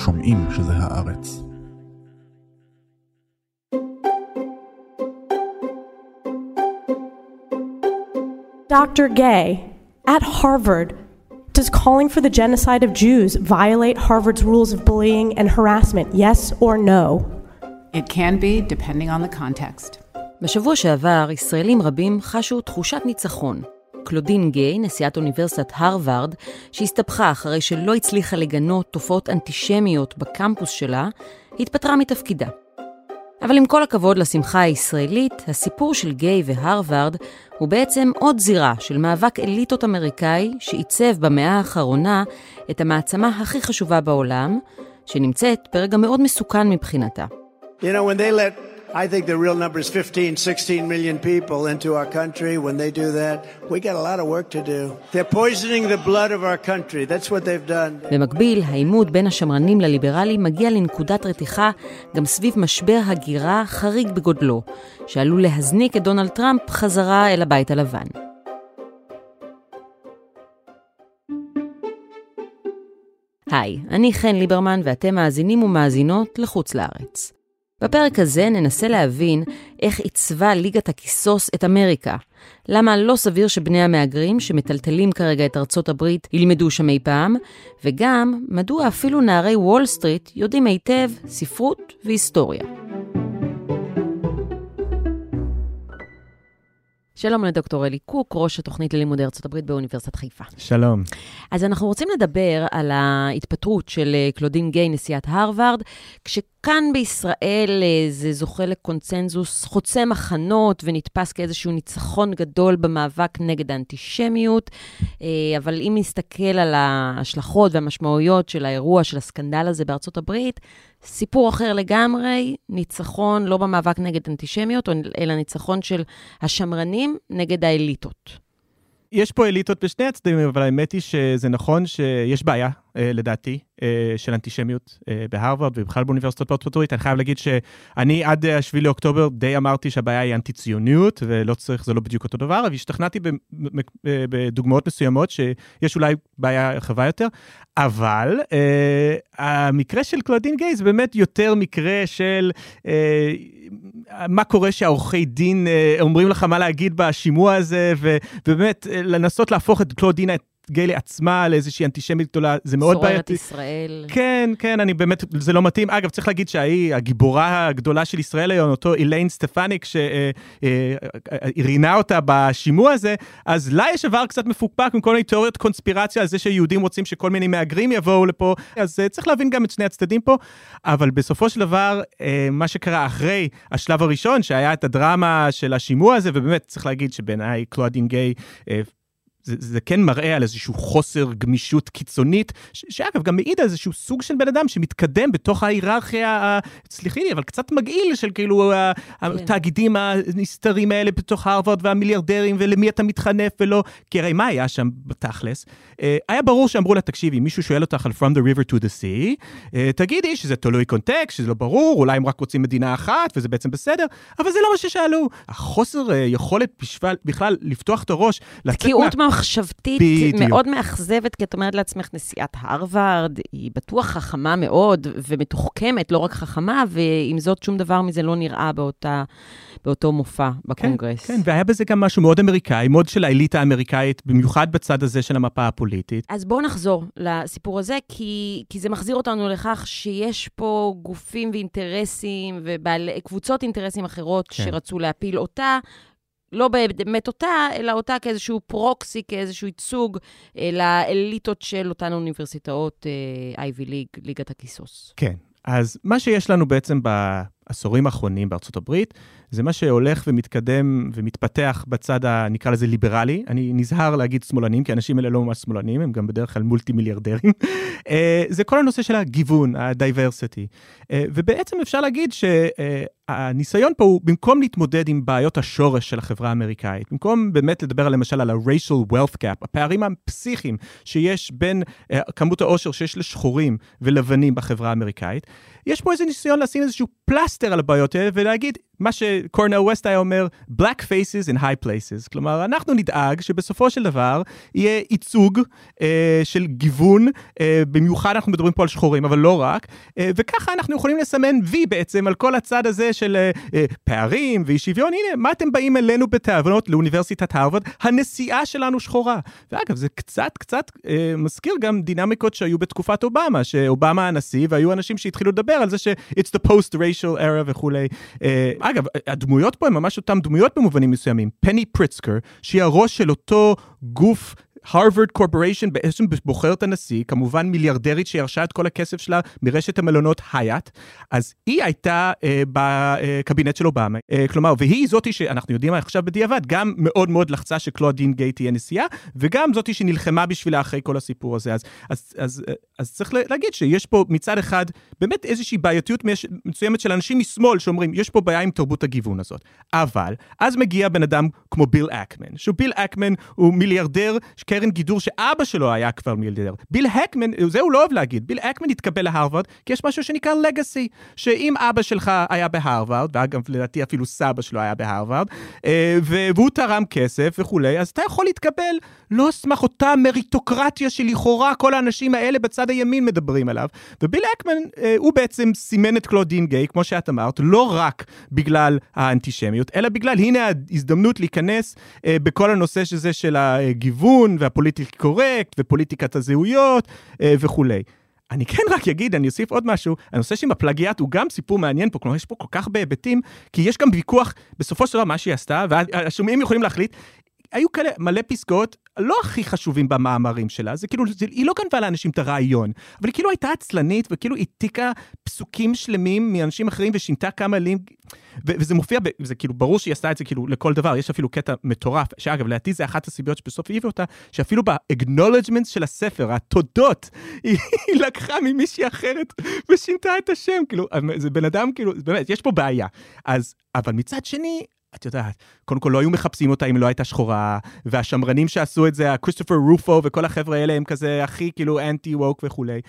שומעים שזה הארץ. Dr. Gay, at Harvard, does calling for the genocide of Jews violate Harvard's rules of bullying and harassment, yes or no? It can be, depending on the context. בשבוע שעבר, ישראלים רבים חשו תחושת ניצחון. קלודין גיי, נשיאת אוניברסיטת הרווארד, שהסתבכה אחרי שלא הצליחה לגנות תופעות אנטישמיות בקמפוס שלה, התפטרה מתפקידה. אבל עם כל הכבוד לשמחה הישראלית, הסיפור של גיי והרווארד הוא בעצם עוד זירה של מאבק אליטות אמריקאי שעיצב במאה האחרונה את המעצמה הכי חשובה בעולם, שנמצאת ברגע מאוד מסוכן מבחינתה. You know, when they let, I think the real number is 15, 16 million people into our country, when they do that, we got a lot of work to do. They're poisoning the blood of our country. That's what they've done. במקביל, העימות בין השמרנים לליברלים מגיע לנקודת רתיחה גם סביב משבר הגירה חריג בגודלו, שעלול להזניק את דונלד טראמפ חזרה אל הבית הלבן. היי, אני חן ליברמן ואתם מאזינים ומאזינות לחוץ לארץ. בפרק הזה ננסה להבין איך עיצבה ליגת הכיסוס את אמריקה. למה לא סביר שבני המהגרים שמטלטלים כרגע את ארצות הברית ילמדו שם אי פעם, וגם מדוע אפילו נערי וול סטריט יודעים היטב ספרות והיסטוריה. שלום לדוקטור אלי קוק, ראש התוכנית ללימודי ארצות הברית באוניברסיטת חיפה. שלום. אז אנחנו רוצים לדבר על ההתפטרות של אה, קלודין גיי, נשיאת הרווארד, כשכאן בישראל אה, זה זוכה לקונצנזוס חוצה מחנות ונתפס כאיזשהו ניצחון גדול במאבק נגד האנטישמיות, אה, אבל אם נסתכל על ההשלכות והמשמעויות של האירוע, של הסקנדל הזה בארצות הברית, סיפור אחר לגמרי, ניצחון לא במאבק נגד אנטישמיות, אלא ניצחון של השמרנים נגד האליטות. יש פה אליטות בשני הצדדים, אבל האמת היא שזה נכון שיש בעיה, אה, לדעתי, אה, של אנטישמיות אה, בהרווארד ובכלל באוניברסיטות בארצות הברית. אני חייב להגיד שאני עד 7 לאוקטובר די אמרתי שהבעיה היא אנטי-ציוניות, ולא צריך, זה לא בדיוק אותו דבר, אבל השתכנעתי בדוגמאות מסוימות שיש אולי בעיה רחבה יותר, אבל המקרה של קלודין גיי זה באמת יותר מקרה של מה קורה שהעורכי דין אומרים לך מה להגיד בשימוע הזה, ובאמת לנסות להפוך את קלודינה, גיי לעצמה לאיזושהי אנטישמית גדולה, זה מאוד בעייתי. סוררת ישראל. כן, כן, אני באמת, זה לא מתאים. אגב, צריך להגיד שהיא, הגיבורה הגדולה של ישראל היום, אותו איליין סטפניק, שראיינה אותה בשימוע הזה, אז לה יש עבר קצת מפוקפק עם כל מיני תיאוריות קונספירציה על זה שיהודים רוצים שכל מיני מהגרים יבואו לפה, אז צריך להבין גם את שני הצדדים פה, אבל בסופו של דבר, מה שקרה אחרי השלב הראשון, שהיה את הדרמה של השימוע הזה, ובאמת צריך להגיד שבעיניי קלודין גיי, זה, זה כן מראה על איזשהו חוסר גמישות קיצונית, ש, שאגב גם מעיד על איזשהו סוג של בן אדם שמתקדם בתוך ההיררכיה, סליחי לי, אבל קצת מגעיל של כאילו כן. התאגידים הנסתרים האלה בתוך הרווארד והמיליארדרים ולמי אתה מתחנף ולא, כי הרי מה היה שם בתכלס? אה, היה ברור שאמרו לה, תקשיבי, מישהו שואל אותך על From the River to the Sea, אה, תגידי שזה תלוי קונטקסט, שזה לא ברור, אולי הם רק רוצים מדינה אחת וזה בעצם בסדר, אבל זה לא מה ששאלו. החוסר אה, יכולת בכלל, בכלל לפתוח את הראש, לצאת מה... מחשבתית בדיוק. מאוד מאכזבת, כי את אומרת לעצמך, נשיאת הרווארד, היא בטוח חכמה מאוד ומתוחכמת, לא רק חכמה, ועם זאת שום דבר מזה לא נראה באותה, באותו מופע בקונגרס. כן, כן, והיה בזה גם משהו מאוד אמריקאי, מאוד של האליטה האמריקאית, במיוחד בצד הזה של המפה הפוליטית. אז בואו נחזור לסיפור הזה, כי, כי זה מחזיר אותנו לכך שיש פה גופים ואינטרסים וקבוצות אינטרסים אחרות כן. שרצו להפיל אותה. לא באמת אותה, אלא אותה כאיזשהו פרוקסי, כאיזשהו ייצוג לאליטות של אותן אוניברסיטאות אייבי ליג, ליגת הכיסוס. כן, אז מה שיש לנו בעצם בעשורים האחרונים בארצות הברית, זה מה שהולך ומתקדם ומתפתח בצד, ה, נקרא לזה ליברלי. אני נזהר להגיד שמאלנים, כי האנשים האלה לא ממש שמאלנים, הם גם בדרך כלל מולטי מיליארדרים. אה, זה כל הנושא של הגיוון, ה-diversity. אה, ובעצם אפשר להגיד שהניסיון פה הוא, במקום להתמודד עם בעיות השורש של החברה האמריקאית, במקום באמת לדבר למשל על ה-racial wealth gap, הפערים הפסיכיים שיש בין אה, כמות העושר שיש לשחורים ולבנים בחברה האמריקאית, יש פה איזה ניסיון לשים איזשהו פלסטר על הבעיות האלה ולהגיד, מה שקורנל ווסט היה אומר, Black faces in high places. כלומר, אנחנו נדאג שבסופו של דבר יהיה ייצוג אה, של גיוון, אה, במיוחד אנחנו מדברים פה על שחורים, אבל לא רק, אה, וככה אנחנו יכולים לסמן וי בעצם על כל הצד הזה של אה, אה, פערים ואי שוויון. הנה, מה אתם באים אלינו בתאבנות לאוניברסיטת הרווארד? הנשיאה שלנו שחורה. ואגב, זה קצת, קצת אה, מזכיר גם דינמיקות שהיו בתקופת אובמה, שאובמה הנשיא, והיו אנשים שהתחילו לדבר על זה ש-it's the post-racial era וכולי. אה, אגב, הדמויות פה הן ממש אותן דמויות במובנים מסוימים. פני פריצקר, שהיא הראש של אותו גוף הרווארד קורפוריישן בעצם בוחר את הנשיא, כמובן מיליארדרית שירשה את כל הכסף שלה מרשת המלונות היאט, אז היא הייתה אה, בקבינט של אובמה, אה, כלומר, והיא זאתי שאנחנו יודעים עכשיו בדיעבד, גם מאוד מאוד לחצה שקלודין גיי תהיה נשיאה, וגם זאתי שנלחמה בשבילה אחרי כל הסיפור הזה. אז, אז, אז, אז, צריך להגיד שיש פה מצד אחד באמת איזושהי בעייתיות מסוימת של אנשים משמאל שאומרים, יש פה בעיה עם תרבות הגיוון הזאת. אבל, אז מגיע בן אדם כמו ביל אקמן, שהוא ביל אקמן הוא מיליארדר, קרן גידור שאבא שלו היה כבר מיליארדר. ביל הקמן, זה הוא לא אוהב להגיד, ביל הקמן התקבל להרווארד, כי יש משהו שנקרא לגאסי, שאם אבא שלך היה בהרווארד, ואגב, לדעתי אפילו סבא שלו היה בהרווארד, אה, והוא תרם כסף וכולי, אז אתה יכול להתקבל לא סמך אותה מריטוקרטיה שלכאורה כל האנשים האלה בצד הימין מדברים עליו. וביל הקמן, אה, הוא בעצם סימן את קלודין גיי, כמו שאת אמרת, לא רק בגלל האנטישמיות, אלא בגלל, הנה ההזדמנות להיכנס אה, בכל הנושא שזה של הגיוון, והפוליטיקלי קורקט, ופוליטיקת הזהויות אה, וכולי. אני כן רק אגיד, אני אוסיף עוד משהו, הנושא של הפלגיאט הוא גם סיפור מעניין פה, כלומר יש פה כל כך הרבה כי יש גם ויכוח, בסופו של דבר מה שהיא עשתה, והשומעים יכולים להחליט, היו כאלה מלא פסקאות לא הכי חשובים במאמרים שלה, זה כאילו, זה, היא לא גנבה לאנשים את הרעיון, אבל היא כאילו הייתה עצלנית וכאילו העתיקה פסוקים שלמים מאנשים אחרים ושינתה כמה מילים, וזה מופיע, זה כאילו ברור שהיא עשתה את זה כאילו לכל דבר, יש אפילו קטע מטורף, שאגב, לדעתי זה אחת הסיבות שבסוף העיבה אותה, שאפילו ב-acknowledgement של הספר, התודות, היא, היא לקחה ממישהי אחרת ושינתה את השם, כאילו, זה בן אדם, כאילו, באמת, יש פה בעיה. אז, אבל מצד שני, את יודעת, קודם כל לא היו מחפשים אותה אם לא הייתה שחורה, והשמרנים שעשו את זה, הכריסטופר רופו וכל החבר'ה האלה הם כזה הכי כאילו אנטי ווק וכולי.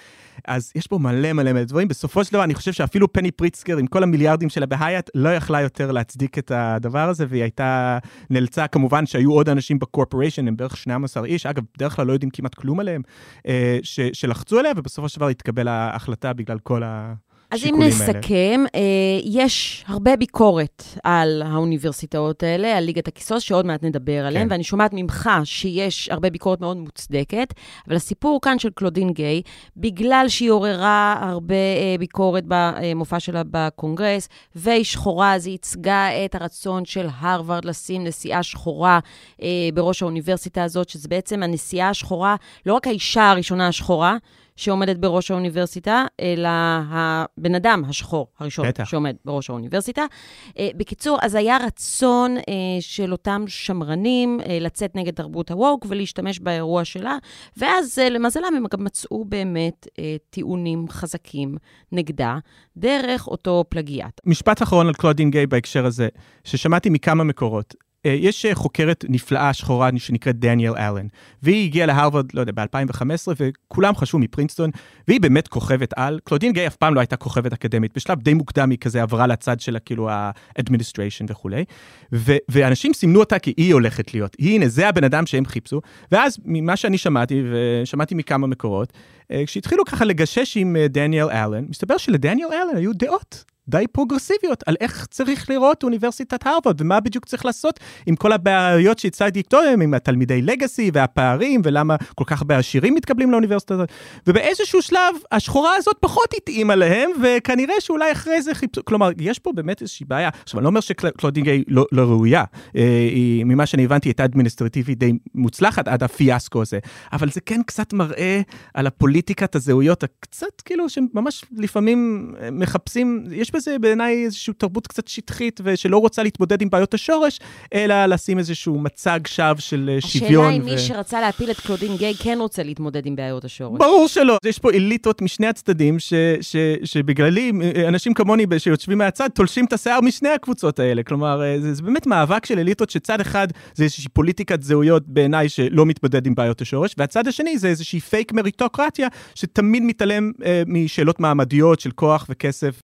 אז יש פה מלא מלא מלא דברים. בסופו של דבר אני חושב שאפילו פני פריצקר עם כל המיליארדים שלה בהייט לא יכלה יותר להצדיק את הדבר הזה, והיא הייתה, נאלצה כמובן שהיו עוד אנשים בקורפוריישן, הם בערך 12 איש, אגב, בדרך כלל לא יודעים כמעט כלום עליהם, אה, ש, שלחצו עליה, ובסופו של דבר התקבל ההחלטה בגלל כל ה... אז אם נסכם, אה, יש הרבה ביקורת על האוניברסיטאות האלה, על ליגת הכיסוס, שעוד מעט נדבר עליהן, כן. ואני שומעת ממך שיש הרבה ביקורת מאוד מוצדקת, אבל הסיפור כאן של קלודין גיי, בגלל שהיא עוררה הרבה אה, ביקורת במופע שלה בקונגרס, והיא שחורה, אז היא ייצגה את הרצון של הרווארד לשים נשיאה שחורה אה, בראש האוניברסיטה הזאת, שזה בעצם הנשיאה השחורה, לא רק האישה הראשונה השחורה, שעומדת בראש האוניברסיטה, אלא הבן אדם השחור הראשון בטח. שעומד בראש האוניברסיטה. Uh, בקיצור, אז היה רצון uh, של אותם שמרנים uh, לצאת נגד תרבות הווק ולהשתמש באירוע שלה, ואז למזלם הם גם מצאו באמת טיעונים חזקים נגדה, דרך אותו פלגיאט. משפט אחרון על קלודין גיי בהקשר הזה, ששמעתי מכמה מקורות. אה, יש אה, חוקרת נפלאה שחורה שנקראת דניאל אלן, והיא הגיעה להרווארד, לא יודע, ב-2015, וכולם חשבו מפרינסטון, והיא באמת כוכבת על. קלודין גיי אף פעם לא הייתה כוכבת אקדמית, בשלב די מוקדם היא כזה עברה לצד של כאילו ה-administration וכולי, ו- ואנשים סימנו אותה כי היא הולכת להיות. הנה, זה הבן אדם שהם חיפשו, ואז ממה שאני שמעתי, ושמעתי מכמה מקורות, אה, כשהתחילו ככה לגשש עם דניאל אלן, מסתבר שלדניאל אלן היו דעות. די פרוגרסיביות על איך צריך לראות אוניברסיטת הרווארד ומה בדיוק צריך לעשות עם כל הבעיות שהצגתי קודם, עם התלמידי לגאסי והפערים ולמה כל כך הרבה עשירים מתקבלים לאוניברסיטה הזאת. ובאיזשהו שלב השחורה הזאת פחות התאימה להם וכנראה שאולי אחרי זה חיפשו, כלומר יש פה באמת איזושהי בעיה. עכשיו אני לא אומר שקלודינגיי לא, לא ראויה, אה, היא, ממה שאני הבנתי הייתה אדמיניסטרטיבית די מוצלחת עד הפיאסקו הזה, אבל זה כן קצת מראה על הפוליטיקת הזהויות הקצת כאילו שממש לפעמים מחפשים, יש בזה בעיניי איזושהי תרבות קצת שטחית ושלא רוצה להתמודד עם בעיות השורש, אלא לשים איזשהו מצג שווא של אה, שוויון. השאלה אם ו... מי שרצה להפיל את קלודין גיי כן רוצה להתמודד עם בעיות השורש. ברור שלא. יש פה אליטות משני הצדדים, ש, ש, שבגללי אנשים כמוני שיושבים מהצד תולשים את השיער משני הקבוצות האלה. כלומר, אה, זה, זה באמת מאבק של אליטות שצד אחד זה איזושהי פוליטיקת זהויות בעיניי שלא מתמודד עם בעיות השורש, והצד השני זה איזושהי פייק מריטוקרטיה שתמיד מתעלם אה, משאלות מעמדיות של כוח וכסף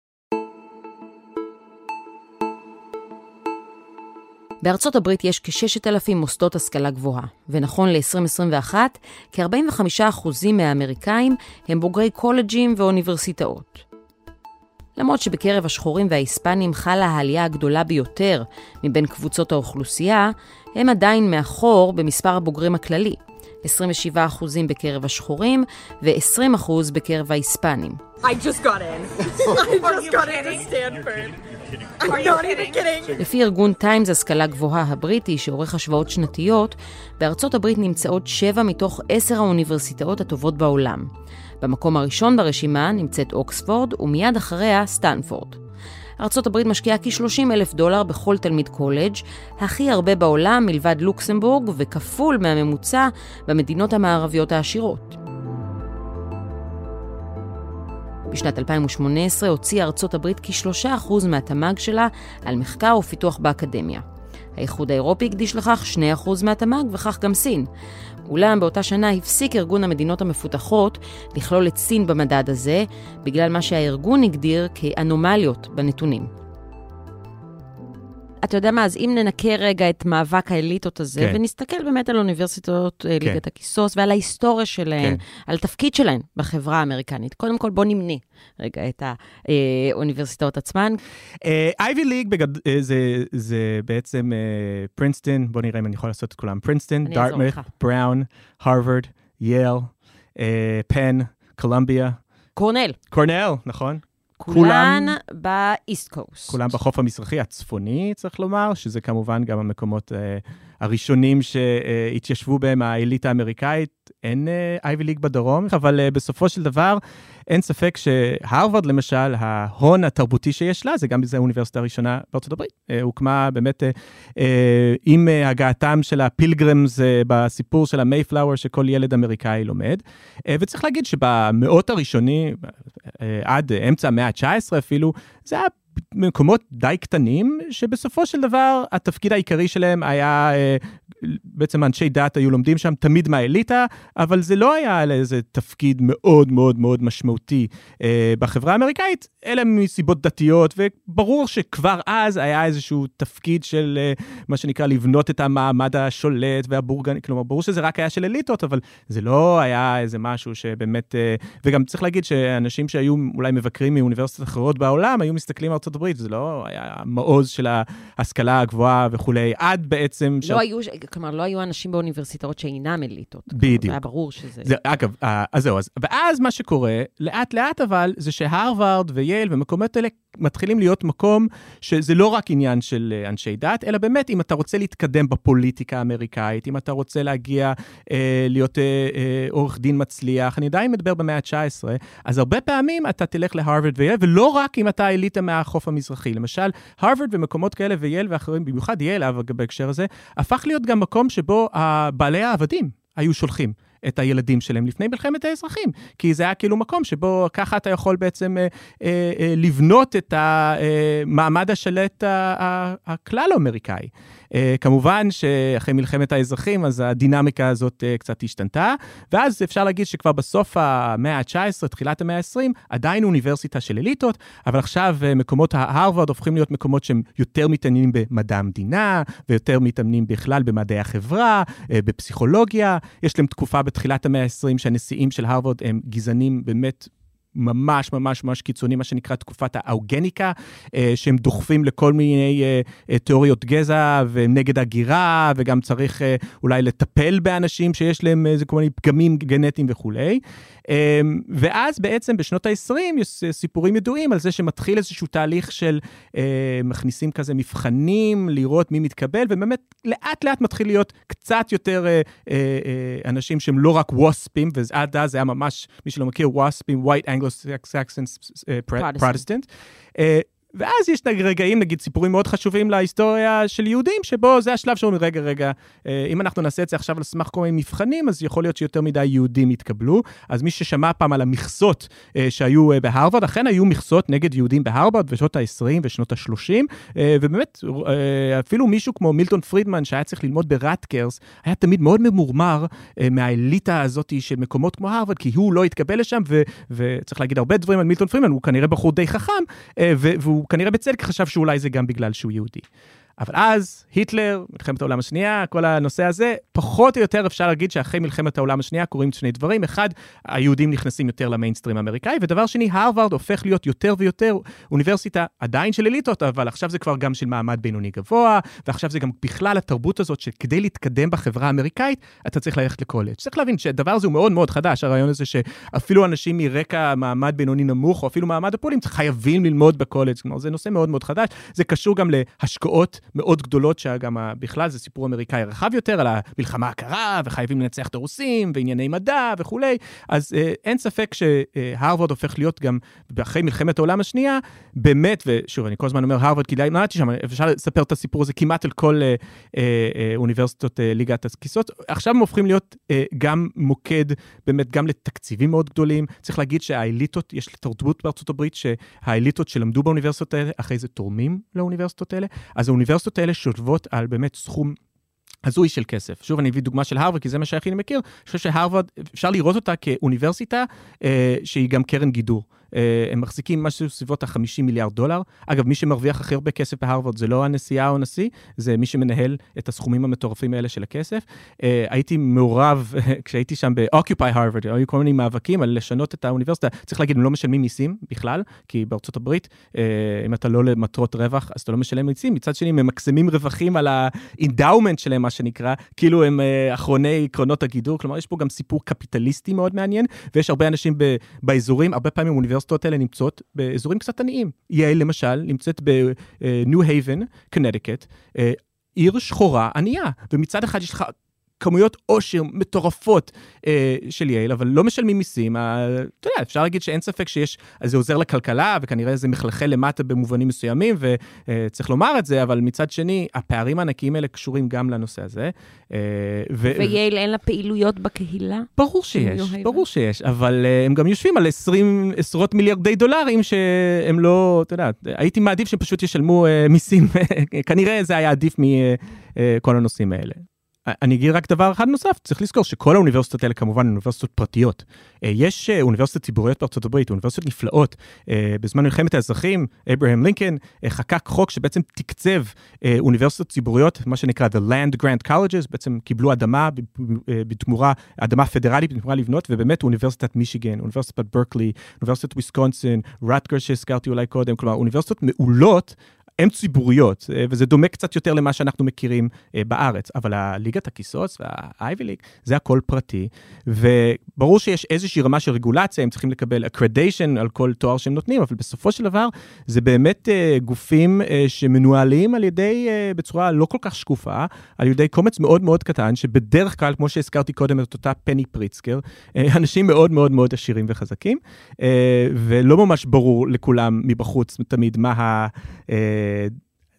בארצות הברית יש כ-6,000 מוסדות השכלה גבוהה, ונכון ל-2021, כ-45% מהאמריקאים הם בוגרי קולג'ים ואוניברסיטאות. למרות שבקרב השחורים וההיספנים חלה העלייה הגדולה ביותר מבין קבוצות האוכלוסייה, הם עדיין מאחור במספר הבוגרים הכללי, 27% בקרב השחורים ו-20% בקרב ההיספנים. I just got in. I just got into Stanford. I'm not even kidding. לפי מגזין טיימס השכלה גבוהה הבריטי, שעורך השוואות שנתיות, בארצות הברית נמצאות שבע מתוך עשר האוניברסיטאות הטובות בעולם. במקום הראשון ברשימה נמצאת אוקספורד, ומיד אחריה סטנפורד. ארצות הברית משקיעה כ-30 אלף דולר בכל תלמיד קולג', הכי הרבה בעולם מלבד לוקסמבורג וכפול מהממוצע במדינות המערביות העשירות. בשנת 2018 הוציאה ארצות הברית כ-3% מהתמ"ג שלה על מחקר ופיתוח באקדמיה. האיחוד האירופי הקדיש לכך 2% מהתמ"ג וכך גם סין. אולם באותה שנה הפסיק ארגון המדינות המפותחות לכלול את סין במדד הזה, בגלל מה שהארגון הגדיר כאנומליות בנתונים. אתה יודע מה, אז אם ננקה רגע את מאבק האליטות הזה, כן. ונסתכל באמת על אוניברסיטאות אה, כן. ליגת הכיסוס ועל ההיסטוריה שלהן, כן. על התפקיד שלהן בחברה האמריקנית. קודם כל, בוא נמנה רגע את האוניברסיטאות עצמן. Ivy League אה, זה, זה בעצם אה, פרינסטון, בוא נראה אם אני יכול לעשות את כולם. פרינסטון, דארטמות'. בראון, הרווארד, יייל, פן, קולומביה, קורנל, קורנל, נכון? כולן ב East Coast. כולם בחוף המזרחי הצפוני, צריך לומר, שזה כמובן גם המקומות אה, הראשונים שהתיישבו בהם האליטה האמריקאית. אין אייבי ליג בדרום, אבל אה, בסופו של דבר, אין ספק שהרווארד, למשל, ההון התרבותי שיש לה, זה גם זה האוניברסיטה הראשונה בארצות הברית. אה, הוקמה באמת אה, אה, עם אה, הגעתם של הפילגרמס אה, בסיפור של המייפלאואר שכל ילד אמריקאי לומד. אה, וצריך להגיד שבמאות הראשונים, אה, עד אה, אמצע המאה ה-19 אפילו, זה היה מקומות די קטנים, שבסופו של דבר התפקיד העיקרי שלהם היה, אה, בעצם אנשי דת היו לומדים שם תמיד מהאליטה, אבל זה לא היה על איזה תפקיד מאוד מאוד מאוד משמעותי אה, בחברה האמריקאית, אלא מסיבות דתיות, וברור שכבר אז היה איזשהו תפקיד של אה, מה שנקרא לבנות את המעמד השולט והבורגני, כלומר, ברור שזה רק היה של אליטות, אבל זה לא היה איזה משהו שבאמת, אה, וגם צריך להגיד שאנשים שהיו אולי מבקרים מאוניברסיטות אחרות בעולם, היו מסתכלים על הברית, זה לא היה המעוז של ההשכלה הגבוהה וכולי, עד בעצם... לא היו, כלומר, לא היו אנשים באוניברסיטאות שאינם אליטות. בדיוק. היה ברור שזה... זה, אגב, אה, אז זהו, אז, ואז מה שקורה, לאט לאט אבל, זה שהרווארד וייל ומקומות האלה מתחילים להיות מקום שזה לא רק עניין של אה, אנשי דת, אלא באמת, אם אתה רוצה להתקדם בפוליטיקה האמריקאית, אם אתה רוצה להגיע, אה, להיות אה, אה, עורך דין מצליח, אני די מדבר במאה ה-19, אז הרבה פעמים אתה תלך להרווארד וייל, ולא רק אם אתה אליטה מהחוף המזרחי. למשל, הרווארד ומקומות כאלה וייל ואחרים, במיוחד ייל, אגב, בהקשר הזה, הפך להיות גם מקום שבו בעלי העבדים היו שולחים. את הילדים שלהם לפני מלחמת האזרחים, כי זה היה כאילו מקום שבו ככה אתה יכול בעצם אה, אה, אה, לבנות את המעמד השלט הכלל-אמריקאי. אה, כמובן שאחרי מלחמת האזרחים, אז הדינמיקה הזאת אה, קצת השתנתה, ואז אפשר להגיד שכבר בסוף המאה ה-19, תחילת המאה ה-20, עדיין אוניברסיטה של אליטות, אבל עכשיו אה, מקומות ההרווארד הופכים להיות מקומות שהם יותר מתעניינים במדע המדינה, ויותר מתאמנים בכלל במדעי החברה, אה, בפסיכולוגיה. יש להם תקופה בתחילת המאה ה-20 שהנשיאים של הרווארד הם גזענים באמת. ממש ממש ממש קיצוני, מה שנקרא תקופת האוגניקה, אה, שהם דוחפים לכל מיני אה, אה, תיאוריות גזע ונגד הגירה, וגם צריך אולי לטפל באנשים שיש להם איזה כל מיני פגמים גנטיים וכולי. אה, ואז בעצם בשנות ה-20 יש סיפורים ידועים על זה שמתחיל איזשהו תהליך של אה, מכניסים כזה מבחנים, לראות מי מתקבל, ובאמת לאט לאט מתחיל להיות קצת יותר אה, אה, אנשים שהם לא רק ווספים, ועד אז זה היה ממש, מי שלא מכיר, ווספים, white Anglo-Saxon Protestant. ואז יש רגעים, נגיד, סיפורים מאוד חשובים להיסטוריה של יהודים, שבו זה השלב שאומרים, רגע, רגע, אה, אם אנחנו נעשה את זה עכשיו על סמך כל מיני מבחנים, אז יכול להיות שיותר מדי יהודים יתקבלו. אז מי ששמע פעם על המכסות אה, שהיו אה, בהרווארד, אכן היו מכסות נגד יהודים בהרווארד בשנות ה-20 ושנות ה-30, אה, ובאמת, אפילו מישהו כמו מילטון פרידמן, שהיה צריך ללמוד ברטקרס, היה תמיד מאוד ממורמר מהאליטה הזאת של מקומות כמו הרווארד, כי הוא לא התקבל לשם, ו- וצריך להגיד הרבה דברים על מילטון פרידמן, הוא כנראה בחור די חכם, אה, כנראה בצדק חשב שאולי זה גם בגלל שהוא יהודי. אבל אז, היטלר, מלחמת העולם השנייה, כל הנושא הזה, פחות או יותר אפשר להגיד שאחרי מלחמת העולם השנייה קורים שני דברים. אחד, היהודים נכנסים יותר למיינסטרים האמריקאי, ודבר שני, הרווארד הופך להיות יותר ויותר אוניברסיטה עדיין של אליטות, אבל עכשיו זה כבר גם של מעמד בינוני גבוה, ועכשיו זה גם בכלל התרבות הזאת שכדי להתקדם בחברה האמריקאית, אתה צריך ללכת לקולג'. צריך להבין שהדבר הזה הוא מאוד מאוד חדש, הרעיון הזה שאפילו אנשים מרקע מעמד בינוני נמוך, או אפילו מעמד הפולים, חייבים ללמוד בקולג'. כלומר, זה נושא מאוד מאוד חדש. זה קשור גם להשקעות מאוד גדולות, שגם בכלל זה סיפור אמריקאי רחב יותר, על המלחמה הקרה, וחייבים לנצח את הרוסים, וענייני מדע וכולי. אז אה, אין ספק שהרווארד הופך להיות גם, אחרי מלחמת העולם השנייה, באמת, ושוב, אני כל הזמן אומר הרווארד, כי נולדתי שם, אפשר לספר את הסיפור הזה כמעט על כל אה, אה, אה, אוניברסיטות אה, ליגת הכיסאות. עכשיו הם הופכים להיות אה, גם מוקד, באמת, גם לתקציבים מאוד גדולים. צריך להגיד שהאליטות, יש תרבות בארצות הברית, שהאליטות שלמדו באוניברסיטות האלה, אחרי זה תורמים לאוניברסיטות האלה. אז האוניברסיטות האלה שותבות על באמת סכום הזוי של כסף. שוב, אני אביא דוגמה של הרווארד, כי זה מה שהכי מכיר. אני חושב שהרווארד, אפשר לראות אותה כאוניברסיטה אה, שהיא גם קרן גידור. אה, הם מחזיקים משהו סביבות ה-50 מיליארד דולר. אגב, מי שמרוויח הכי הרבה כסף בהרווארד זה לא הנשיאה או הנשיא, זה מי שמנהל את הסכומים המטורפים האלה של הכסף. אה, הייתי מעורב, כשהייתי שם ב-Occupy Harvard, היו כל מיני מאבקים על לשנות את האוניברסיטה. צריך להגיד, הם לא משלמים מיסים בכלל, כי בארצות הברית, אה, אם אתה לא למטרות רווח, אז אתה לא משלם מיסים. מצד שני, הם ממקסמים רווחים על ה-endowment שלהם, מה שנקרא, כאילו הם אחרוני עקרונות הגידור. כלומר, יש פה גם סיפור האוניברסיטאות האלה נמצאות באזורים קצת עניים. יעל, למשל, נמצאת בניו הייבן, קנדיקט, עיר שחורה ענייה, ומצד אחד יש לך כמויות עושר מטורפות אה, של יעל, אבל לא משלמים מיסים. אה, אתה יודע, אפשר להגיד שאין ספק שיש, זה עוזר לכלכלה, וכנראה זה מחלחל למטה במובנים מסוימים, וצריך אה, לומר את זה, אבל מצד שני, הפערים הענקיים האלה קשורים גם לנושא הזה. אה, ו- ויעל, אין לה פעילויות בקהילה? ברור שיש, ברור שיש, אבל אה, הם גם יושבים על 20 עשרות מיליארדי דולרים שהם לא, אתה יודע, הייתי מעדיף שהם פשוט ישלמו אה, מיסים, כנראה זה היה עדיף מכל הנושאים האלה. אני אגיד רק דבר אחד נוסף, צריך לזכור שכל האוניברסיטות האלה כמובן אוניברסיטות פרטיות. אה, יש אה, אוניברסיטות ציבוריות בארצות הברית, אוניברסיטות נפלאות. אה, בזמן מלחמת האזרחים, אברהם לינקן חקק חוק שבעצם תקצב אוניברסיטות ציבוריות, מה שנקרא The Land Grant Colleges, בעצם קיבלו אדמה בתמורה, אדמה פדרלית בתמורה לבנות, ובאמת אוניברסיטת מישיגן, אוניברסיטת ברקלי, אוניברסיטת וויסקונסין, רטגר שהזכרתי אולי קודם, כלומר אוניברסיטות מעולות הן ציבוריות, אה, וזה דומה קצת יותר למה שאנחנו מכירים אה, בארץ, אבל הליגת הכיסוס והאייבי ליג, זה הכל פרטי, וברור שיש איזושהי רמה של רגולציה, הם צריכים לקבל accreditation על כל תואר שהם נותנים, אבל בסופו של דבר זה באמת אה, גופים שמנוהלים על ידי, בצורה לא כל כך שקופה, על ידי קומץ מאוד מאוד קטן, שבדרך כלל, כמו שהזכרתי קודם, את אותה פני פריצקר, אנשים מאוד מאוד מאוד עשירים וחזקים, ולא ממש ברור לכולם מבחוץ תמיד מה ה...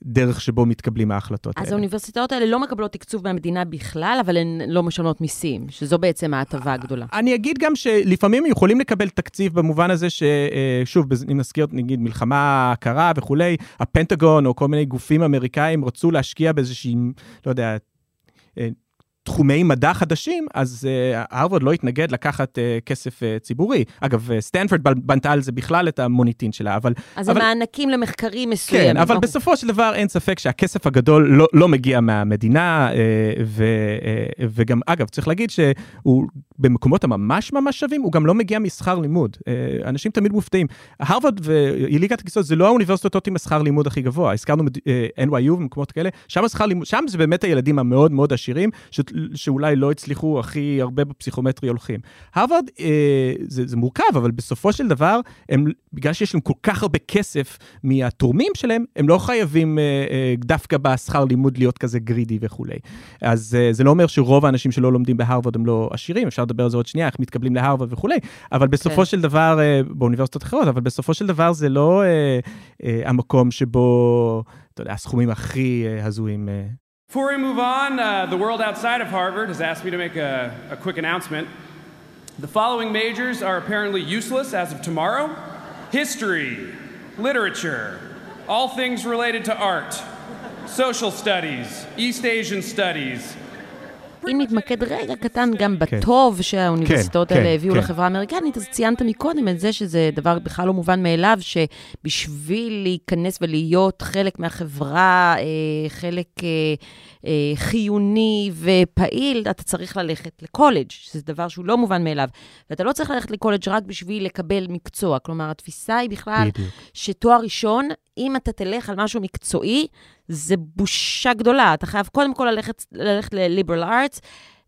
דרך שבו מתקבלים ההחלטות אז האלה. אז האוניברסיטאות האלה לא מקבלות תקצוב מהמדינה בכלל, אבל הן לא משלמות מיסים, שזו בעצם ההטבה הגדולה. אני אגיד גם שלפעמים יכולים לקבל תקציב במובן הזה ששוב, אם נזכיר, נגיד, מלחמה קרה וכולי, הפנטגון או כל מיני גופים אמריקאים רצו להשקיע באיזושהי, לא יודע, אה, תחומי מדע חדשים, אז uh, הרווארד לא התנגד לקחת uh, כסף uh, ציבורי. אגב, סטנפורד בנתה על זה בכלל את המוניטין שלה, אבל... אז אבל... המענקים למחקרים מסוימים. כן, אבל בסופו של דבר אין ספק שהכסף הגדול לא, לא מגיע מהמדינה, ו, וגם, אגב, צריך להגיד שהוא במקומות הממש ממש שווים, הוא גם לא מגיע משכר לימוד. Uh, אנשים תמיד מופתעים. הרווארד וליגת הכיסאות זה לא האוניברסיטאות עם השכר לימוד הכי גבוה. הזכרנו uh, NYU ומקומות כאלה, שם השכר לימוד, שם זה באמת הילדים המאוד מאוד עשירים, ש... שאולי לא הצליחו הכי הרבה בפסיכומטרי הולכים. הרווארד, אה, זה, זה מורכב, אבל בסופו של דבר, הם, בגלל שיש להם כל כך הרבה כסף מהתורמים שלהם, הם לא חייבים אה, אה, דווקא בשכר לימוד להיות כזה גרידי וכולי. אז אה, זה לא אומר שרוב האנשים שלא לומדים בהרווארד הם לא עשירים, אפשר לדבר על זה עוד שנייה, איך מתקבלים להרווארד וכולי, אבל בסופו כן. של דבר, אה, באוניברסיטות אחרות, אבל בסופו של דבר זה לא אה, אה, המקום שבו, אתה יודע, הסכומים הכי אה, הזויים. אה, Before we move on, uh, the world outside of Harvard has asked me to make a, a quick announcement. The following majors are apparently useless as of tomorrow history, literature, all things related to art, social studies, East Asian studies, אם נתמקד רגע קטן גם בטוב שהאוניברסיטאות כן, האלה כן, הביאו כן. לחברה האמריקנית, אז ציינת מקודם את זה שזה דבר בכלל לא מובן מאליו, שבשביל להיכנס ולהיות חלק מהחברה, אה, חלק אה, אה, חיוני ופעיל, אתה צריך ללכת לקולג', שזה דבר שהוא לא מובן מאליו. ואתה לא צריך ללכת לקולג' רק בשביל לקבל מקצוע. כלומר, התפיסה היא בכלל בדיוק. שתואר ראשון, אם אתה תלך על משהו מקצועי, זה בושה גדולה. אתה חייב קודם כל ללכת, ללכת ל-liberal arts,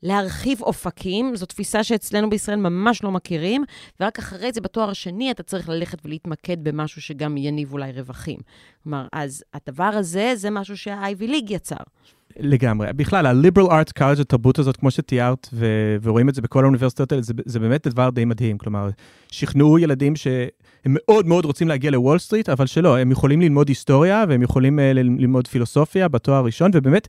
להרחיב אופקים, זו תפיסה שאצלנו בישראל ממש לא מכירים, ורק אחרי זה, בתואר השני, אתה צריך ללכת ולהתמקד במשהו שגם יניב אולי רווחים. כלומר, אז הדבר הזה, זה משהו שה-Ivy League יצר. לגמרי. בכלל, ה-liberal arts college, התרבות הזאת, כמו שתיארת, ו- ורואים את זה בכל האוניברסיטאות האלה, זה, זה באמת דבר די מדהים. כלומר, שכנעו ילדים שהם מאוד מאוד רוצים להגיע לוול סטריט, אבל שלא, הם יכולים ללמוד היסטוריה, והם יכולים uh, ללמוד פילוסופיה בתואר הראשון, ובאמת,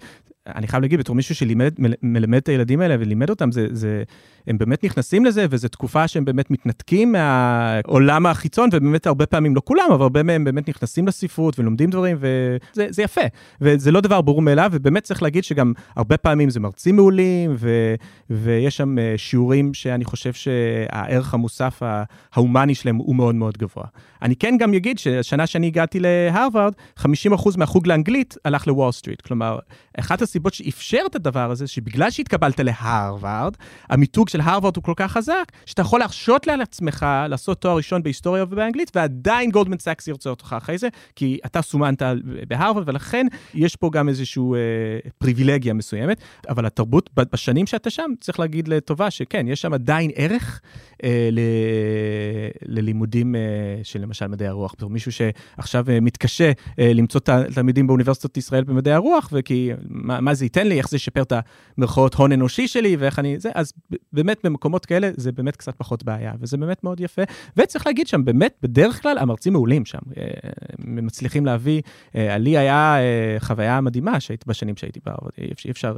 אני חייב להגיד, בתור מישהו שמלמד את הילדים האלה ולימד אותם, זה, זה, הם באמת נכנסים לזה, וזו תקופה שהם באמת מתנתקים מהעולם החיצון, ובאמת הרבה פעמים, לא כולם, אבל הרבה מהם באמת נכנסים לספרות ולומדים דברים, וזה זה יפה. וזה לא דבר ברור מאליו, ובאמת צריך להגיד שגם הרבה פעמים זה מרצים מעולים, ו, ויש שם אה, שיעורים שאני חושב שהערך המוסף ההומני שלהם הוא מאוד מאוד גבוה. אני כן גם אגיד שהשנה שאני הגעתי להרווארד, 50% מהחוג לאנגלית הלך לוול סטריט. כלומר, אחת הסיבות שאפשר את הדבר הזה, שבגלל שהתקבלת להרווארד, המיתוג של הרווארד הוא כל כך חזק, שאתה יכול להרשות לעצמך לעשות תואר ראשון בהיסטוריה ובאנגלית, ועדיין גולדמן סאקס ירצה אותך אחרי זה, כי אתה סומנת בהרווארד, ולכן יש פה גם איזושהי אה, פריבילגיה מסוימת, אבל התרבות, בשנים שאתה שם, צריך להגיד לטובה שכן, יש שם עדיין ערך אה, ל, ללימודים אה, של למשל מדעי הרוח. מישהו שעכשיו אה, מתקשה אה, למצוא תלמידים באוניברסיטת ישראל במדעי הרוח, וכי מה, מה זה ייתן לי, איך זה ישפר את המרכאות הון אנושי שלי, ואיך אני... זה, אז באמת במקומות כאלה זה באמת קצת פחות בעיה, וזה באמת מאוד יפה. וצריך להגיד שם, באמת, בדרך כלל המרצים מעולים שם. אה, הם מצליחים להביא, אה, לי היה אה, חוויה מדהימה שהייתי בשנים שהייתי בה, אי אפשר,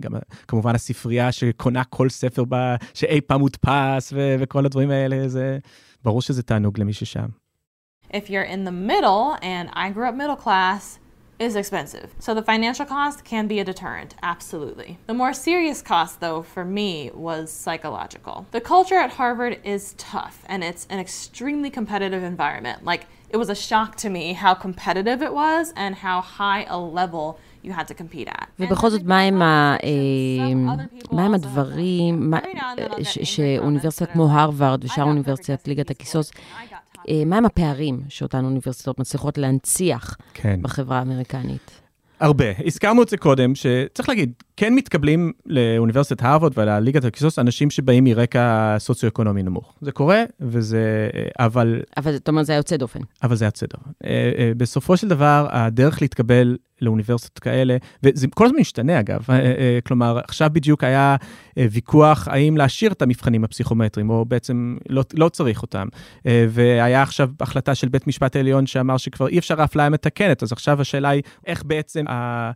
גם כמובן הספרייה שקונה כל ספר בה, שאי פעם הודפס, ו- וכל הדברים האלה, זה ברור שזה תענוג למי ששם. If you're in the middle, and I grew up middle class, is expensive. So the financial cost can be a deterrent, absolutely. The more serious cost, though, for me was psychological. The culture at Harvard is tough, and it's an extremely competitive environment. Like, it was a shock to me how competitive it was and how high a level you had to compete at. ובכל זאת, מהם ה- מהם הדברים מה- ש- שאוניברסיטה כמו הרווארד ושאר אוניברסיטת ליגת הכיסוס, אה, מהם הפערים שאותן אוניברסיטאות מצליחות להנציח כן. בחברה האמריקנית? הרבה. הזכרנו את זה קודם, שצריך להגיד, כן מתקבלים לאוניברסיטת הרווארד ולליגת הכיסוס אנשים שבאים מרקע סוציו-אקונומי נמוך. זה קורה, וזה... אבל... אבל זאת אומרת, זה היה יוצא דופן. אבל זה יוצא דופן. אה, אה, בסופו של דבר, הדרך להתקבל לאוניברסיטות כאלה, וזה כל הזמן משתנה אגב, אה, אה, כלומר, עכשיו בדיוק היה אה, ויכוח האם להשאיר את המבחנים הפסיכומטריים, או בעצם לא, לא צריך אותם. והיה עכשיו החלטה של בית משפט העליון שאמר שכבר אי אפשר אפליה מתקנת, אז עכשיו השאלה היא איך בעצם ה...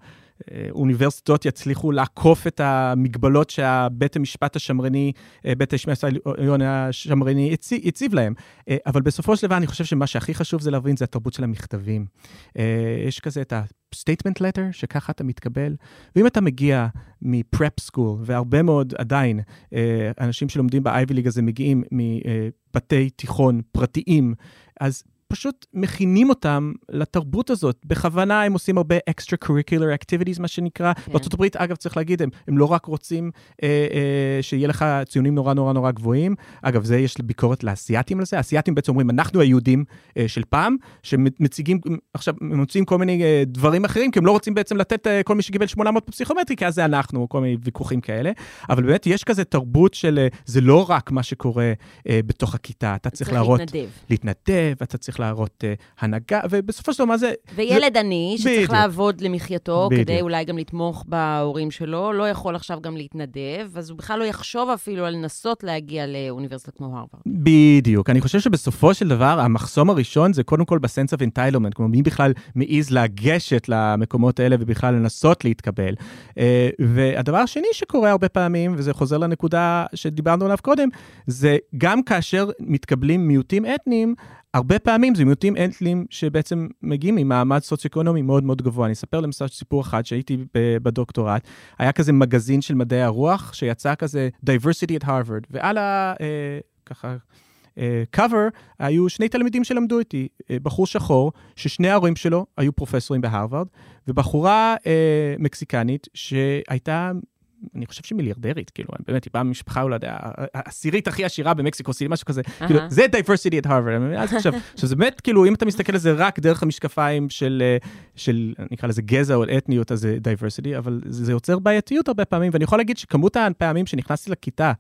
אוניברסיטאות יצליחו לעקוף את המגבלות שהבית המשפט השמרני, בית המשפט העליון השמרני הציב, הציב להם. אבל בסופו של דבר אני חושב שמה שהכי חשוב זה להבין זה התרבות של המכתבים. יש כזה את ה-statement letter, שככה אתה מתקבל, ואם אתה מגיע מ-prep school, והרבה מאוד עדיין אנשים שלומדים ב-Ivy League הזה מגיעים מבתי תיכון פרטיים, אז פשוט מכינים אותם לתרבות הזאת. בכוונה הם עושים הרבה extra-curricular activities, מה שנקרא. כן. הברית, אגב, צריך להגיד, הם, הם לא רק רוצים אה, אה, שיהיה לך ציונים נורא נורא נורא גבוהים. אגב, זה יש ביקורת לאסייתים על זה. האסייתים בעצם אומרים, אנחנו היהודים אה, של פעם, שמציגים, עכשיו, הם מוצאים כל מיני אה, דברים אחרים, כי הם לא רוצים בעצם לתת אה, כל מי שקיבל 800 בפסיכומטרי, כי אז זה אנחנו, כל מיני ויכוחים כאלה. אבל באמת, יש כזה תרבות של, אה, זה לא רק מה שקורה אה, בתוך הכיתה, אתה צריך, צריך להראות... להתנדב. להתנדב, אתה צריך להראות uh, הנהגה, ובסופו של דבר, מה זה... וילד זה... עני, שצריך בדיוק. לעבוד למחייתו, בדיוק. כדי אולי גם לתמוך בהורים שלו, לא יכול עכשיו גם להתנדב, אז הוא בכלל לא יחשוב אפילו על לנסות להגיע לאוניברסיטה כמו הרווארד. בדיוק. אני חושב שבסופו של דבר, המחסום הראשון זה קודם כל ב-sense of entitlement, כלומר, מי בכלל מעז לגשת למקומות האלה ובכלל לנסות להתקבל. Uh, והדבר השני שקורה הרבה פעמים, וזה חוזר לנקודה שדיברנו עליו קודם, זה גם כאשר מתקבלים מיעוטים אתניים, הרבה פעמים זה מיעוטים אתניים שבעצם מגיעים ממעמד סוציו-אקונומי מאוד מאוד גבוה. אני אספר למשל סיפור אחד שהייתי בדוקטורט, היה כזה מגזין של מדעי הרוח, שיצא כזה diversity at Harvard, ועל ה... אה, ככה... קאבר, uh, היו שני תלמידים שלמדו איתי, uh, בחור שחור, ששני ההורים שלו היו פרופסורים בהרווארד, ובחורה uh, מקסיקנית שהייתה אני חושב שהיא מיליארדרית, כאילו, באמת, היא באה ממשפחה אולי העשירית הכי עשירה במקסיקו סיטי, משהו כזה. כאילו, זה diversity at Harvard. אז עכשיו, שזה באמת, כאילו, אם אתה מסתכל על זה רק דרך המשקפיים של, אה, של, נקרא לזה גזע או אתניות, אז זה diversity, אבל זה יוצר בעייתיות הרבה פעמים, ואני יכול להגיד שכמות הפעמים שנכנסתי לכיתה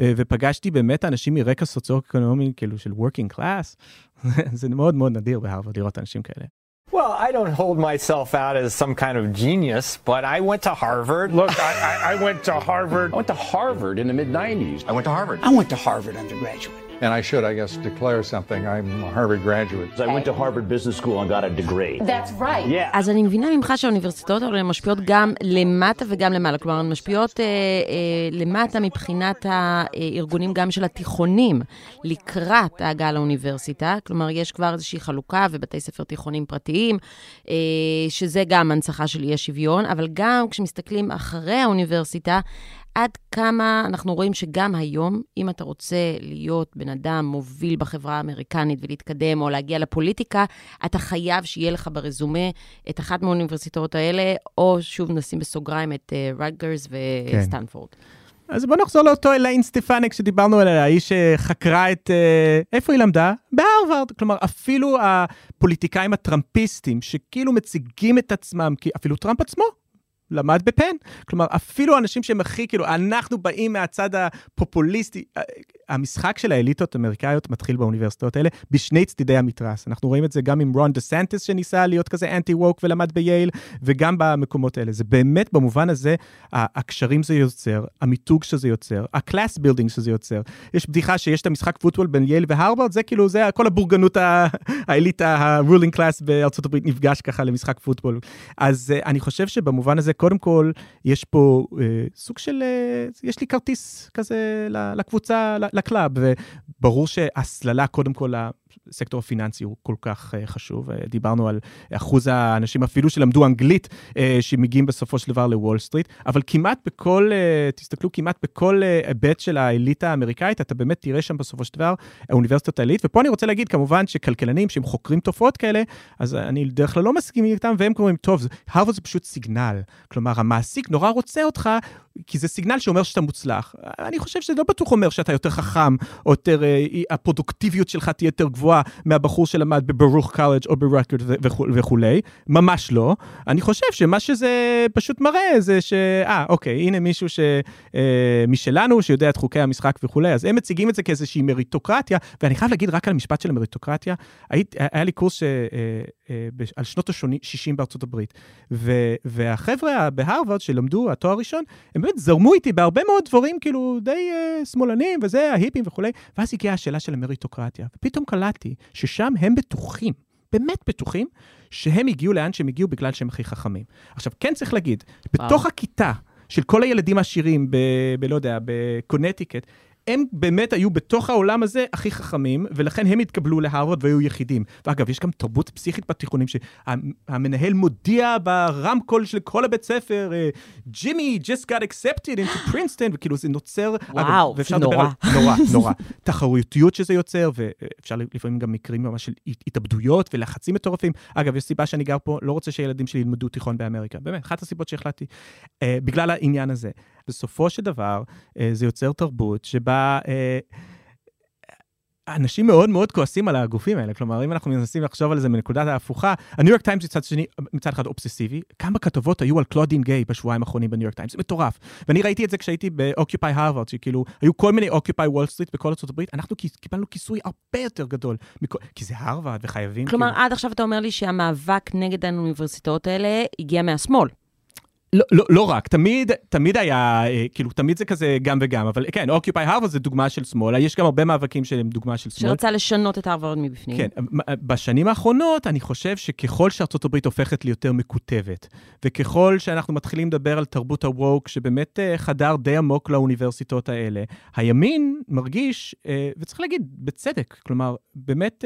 אה, ופגשתי באמת אנשים מרקע סוציו-אקונומי, כאילו, של working class, זה מאוד מאוד נדיר בהרווארד לראות אנשים כאלה. Well, I don't hold myself out as some kind of genius, but I went to Harvard. Look, I, I, went to Harvard. I went to Harvard in the mid 90s. I went to Harvard. I went to Harvard undergraduate. And I should, I guess, declare something. I'm a Harvard graduate. I went to Harvard Business School and got a degree. That's right. Yeah. אז אני מבינה ממך שהאוניברסיטאות האלה משפיעות גם למטה וגם למעלה. כלומר, הן משפיעות אה, אה, למטה מבחינת הארגונים גם של התיכונים לקראת ההגעה לאוניברסיטה. כלומר, יש כבר איזושהי חלוקה ובתי ספר תיכונים פרטיים, אה, שזה גם הנצחה של אי השוויון, אבל גם כשמסתכלים אחרי האוניברסיטה, עד כמה אנחנו רואים שגם היום, אם אתה רוצה להיות בן אדם מוביל בחברה האמריקנית ולהתקדם או להגיע לפוליטיקה, אתה חייב שיהיה לך ברזומה את אחת מהאוניברסיטאות האלה, או שוב נשים בסוגריים את Rutgers uh, וסטנפורד. כן. אז בוא נחזור לאותו אליס סטפניק שדיברנו עליה, האישה שחקרה את... Uh, איפה היא למדה? בהרווארד. כלומר, אפילו הפוליטיקאים הטראמפיסטים, שכאילו מציגים את עצמם, כי אפילו טראמפ עצמו למד בפן. כלומר, אפילו אנשים שהם הכי, כאילו, אנחנו באים מהצד הפופוליסטי. המשחק של האליטות האמריקאיות מתחיל באוניברסיטאות האלה בשני צידי המתרס. אנחנו רואים את זה גם עם רון דה סנטס שניסה להיות כזה אנטי woke ולמד בייל, וגם במקומות האלה. זה באמת, במובן הזה, הקשרים זה יוצר, המיתוג שזה יוצר, ה class building שזה יוצר. יש בדיחה שיש את המשחק פוטבול בין יייל והרווארד, זה כאילו, זה כל הבורגנות האליטה, ה ruling class בארצות הברית נפגש ככה למשחק פוטבול. אז אני חושב שבמובן הזה, קודם כל, יש פה אה, סוג של, אה, יש לי כרטיס כזה לקבוצה, ל club, וברור שהסללה, קודם כל, הסקטור הפיננסי הוא כל כך uh, חשוב. Uh, דיברנו על אחוז האנשים אפילו שלמדו אנגלית, uh, שמגיעים בסופו של דבר לוול סטריט, אבל כמעט בכל, uh, תסתכלו, כמעט בכל היבט של האליטה האמריקאית, אתה באמת תראה שם בסופו של דבר האוניברסיטאות העילית. ופה אני רוצה להגיד, כמובן שכלכלנים שהם חוקרים תופעות כאלה, אז אני בדרך כלל לא מסכים איתם, והם קוראים, טוב, הרווארד זה פשוט signal. כלומר, המעסיק נורא רוצה אותך, כי זה signal שאומר שאתה מוצלח. אני חושב שזה לא בטוח אומר שאתה יותר חכם, או יותר, הפרודוקטיביות שלך תהיה יותר גבוהה מהבחור שלמד בברוך קולג' או ברקורד וכולי. ממש לא. אני חושב שמה שזה פשוט מראה זה ש... אה, אוקיי, הנה מישהו ש... אה, משלנו, שיודע את חוקי המשחק וכולי, אז הם מציגים את זה כאיזושהי מריטוקרטיה, ואני חייב להגיד רק על המשפט של המריטוקרטיה, היית, היה לי קורס ש... אה, על שנות ה-60 בארצות הברית, ו... והחבר'ה בהרווארד שלמדו התואר ראשון, הם באמת זרמו איתי בהרבה מאוד דברים, כאילו, די uh, שמאלנים וזה, ההיפים וכולי, ואז הגיעה השאלה של המריטוקרטיה, ופתאום קלטתי ששם הם בטוחים, באמת בטוחים, שהם הגיעו לאן שהם הגיעו בגלל שהם הכי חכמים. עכשיו, כן צריך להגיד, בתוך הכיתה של כל הילדים העשירים, ב... ב... לא יודע, בקונטיקט, הם באמת היו בתוך העולם הזה הכי חכמים, ולכן הם התקבלו להרווארד והיו יחידים. ואגב, יש גם תרבות פסיכית בתיכונים, שהמנהל מודיע ברמקול של כל הבית ספר, ג'ימי just got accepted into Princeton, וכאילו זה נוצר... וואו, אגב, זה נורא. על, נורא, נורא. תחרותיות שזה יוצר, ואפשר לפעמים גם מקרים ממש של התאבדויות ולחצים מטורפים. אגב, יש סיבה שאני גר פה, לא רוצה שהילדים שלי ילמדו תיכון באמריקה. באמת, אחת הסיבות שהחלטתי, אה, בגלל העניין הזה. בסופו של דבר, אה, זה יוצר תרבות שבה... אה, אנשים מאוד מאוד כועסים על הגופים האלה, כלומר, אם אנחנו מנסים לחשוב על זה מנקודת ההפוכה, הניו יורק טיימס מצד שני, מצד אחד אובססיבי, כמה כתבות היו על קלודין גיי בשבועיים האחרונים בניו יורק טיימס, זה מטורף. ואני ראיתי את זה כשהייתי ב Occupy הרווארד, שכאילו, היו כל מיני Occupy וול סטריט בכל ארצות הברית, אנחנו קיבלנו כיסוי הרבה יותר גדול, מכו... כי זה הרווארד וחייבים... כלומר, כאילו... עד עכשיו אתה אומר לי שהמאבק נגד האוניברסיטאות האלה הגיע מהשמאל. לא, לא, לא רק, תמיד, תמיד היה, אה, כאילו, תמיד זה כזה גם וגם, אבל כן, Occupy הרווארד זה דוגמה של שמאל, יש גם הרבה מאבקים שהם דוגמה של שמאל. שרצה לשנות את הרווארד מבפנים. כן, בשנים האחרונות אני חושב שככל שארצות הברית הופכת ליותר מקוטבת, וככל שאנחנו מתחילים לדבר על תרבות הווק, שבאמת אה, חדר די עמוק לאוניברסיטאות האלה, הימין מרגיש, אה, וצריך להגיד, בצדק, כלומר, באמת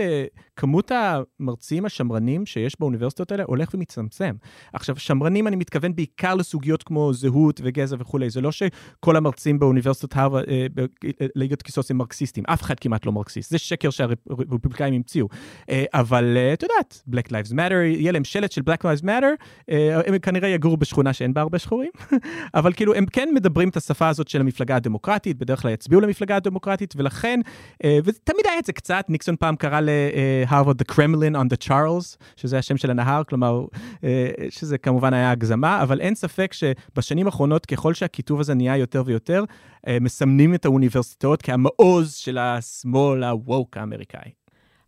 כמות המרצים השמרנים שיש באוניברסיטאות האלה הולך ומצטמצם. עכשיו, שמרנים אני מתכוון בעיקר לסוגיות כמו זהות וגזע וכולי. זה לא שכל המרצים באוניברסיטת הרווארד, אה, בליגת כיסוס הם מרקסיסטים, אף אחד כמעט לא מרקסיסט. זה שקר שהרפובליקאים המציאו. אה, אבל אה, את יודעת, Black Lives Matter, יהיה להם שלט של Black Lives Matter, אה, הם כנראה יגורו בשכונה שאין בה הרבה שחורים, אבל כאילו, הם כן מדברים את השפה הזאת של המפלגה הדמוקרטית, בדרך כלל יצביעו למפלגה הדמוקרטית, ולכן, אה, ותמיד היה את זה קצת, ניקסון פעם קרא להרווארד The Kremlin on the Charles, שזה השם של הנהר, כלומר, אה, שזה כמובן היה הגזמה, אבל אין ספק שבשנים האחרונות, ככל שהכיתוב הזה נהיה יותר ויותר, אה, מסמנים את האוניברסיטאות כהמעוז של השמאל ה-woke האמריקאי.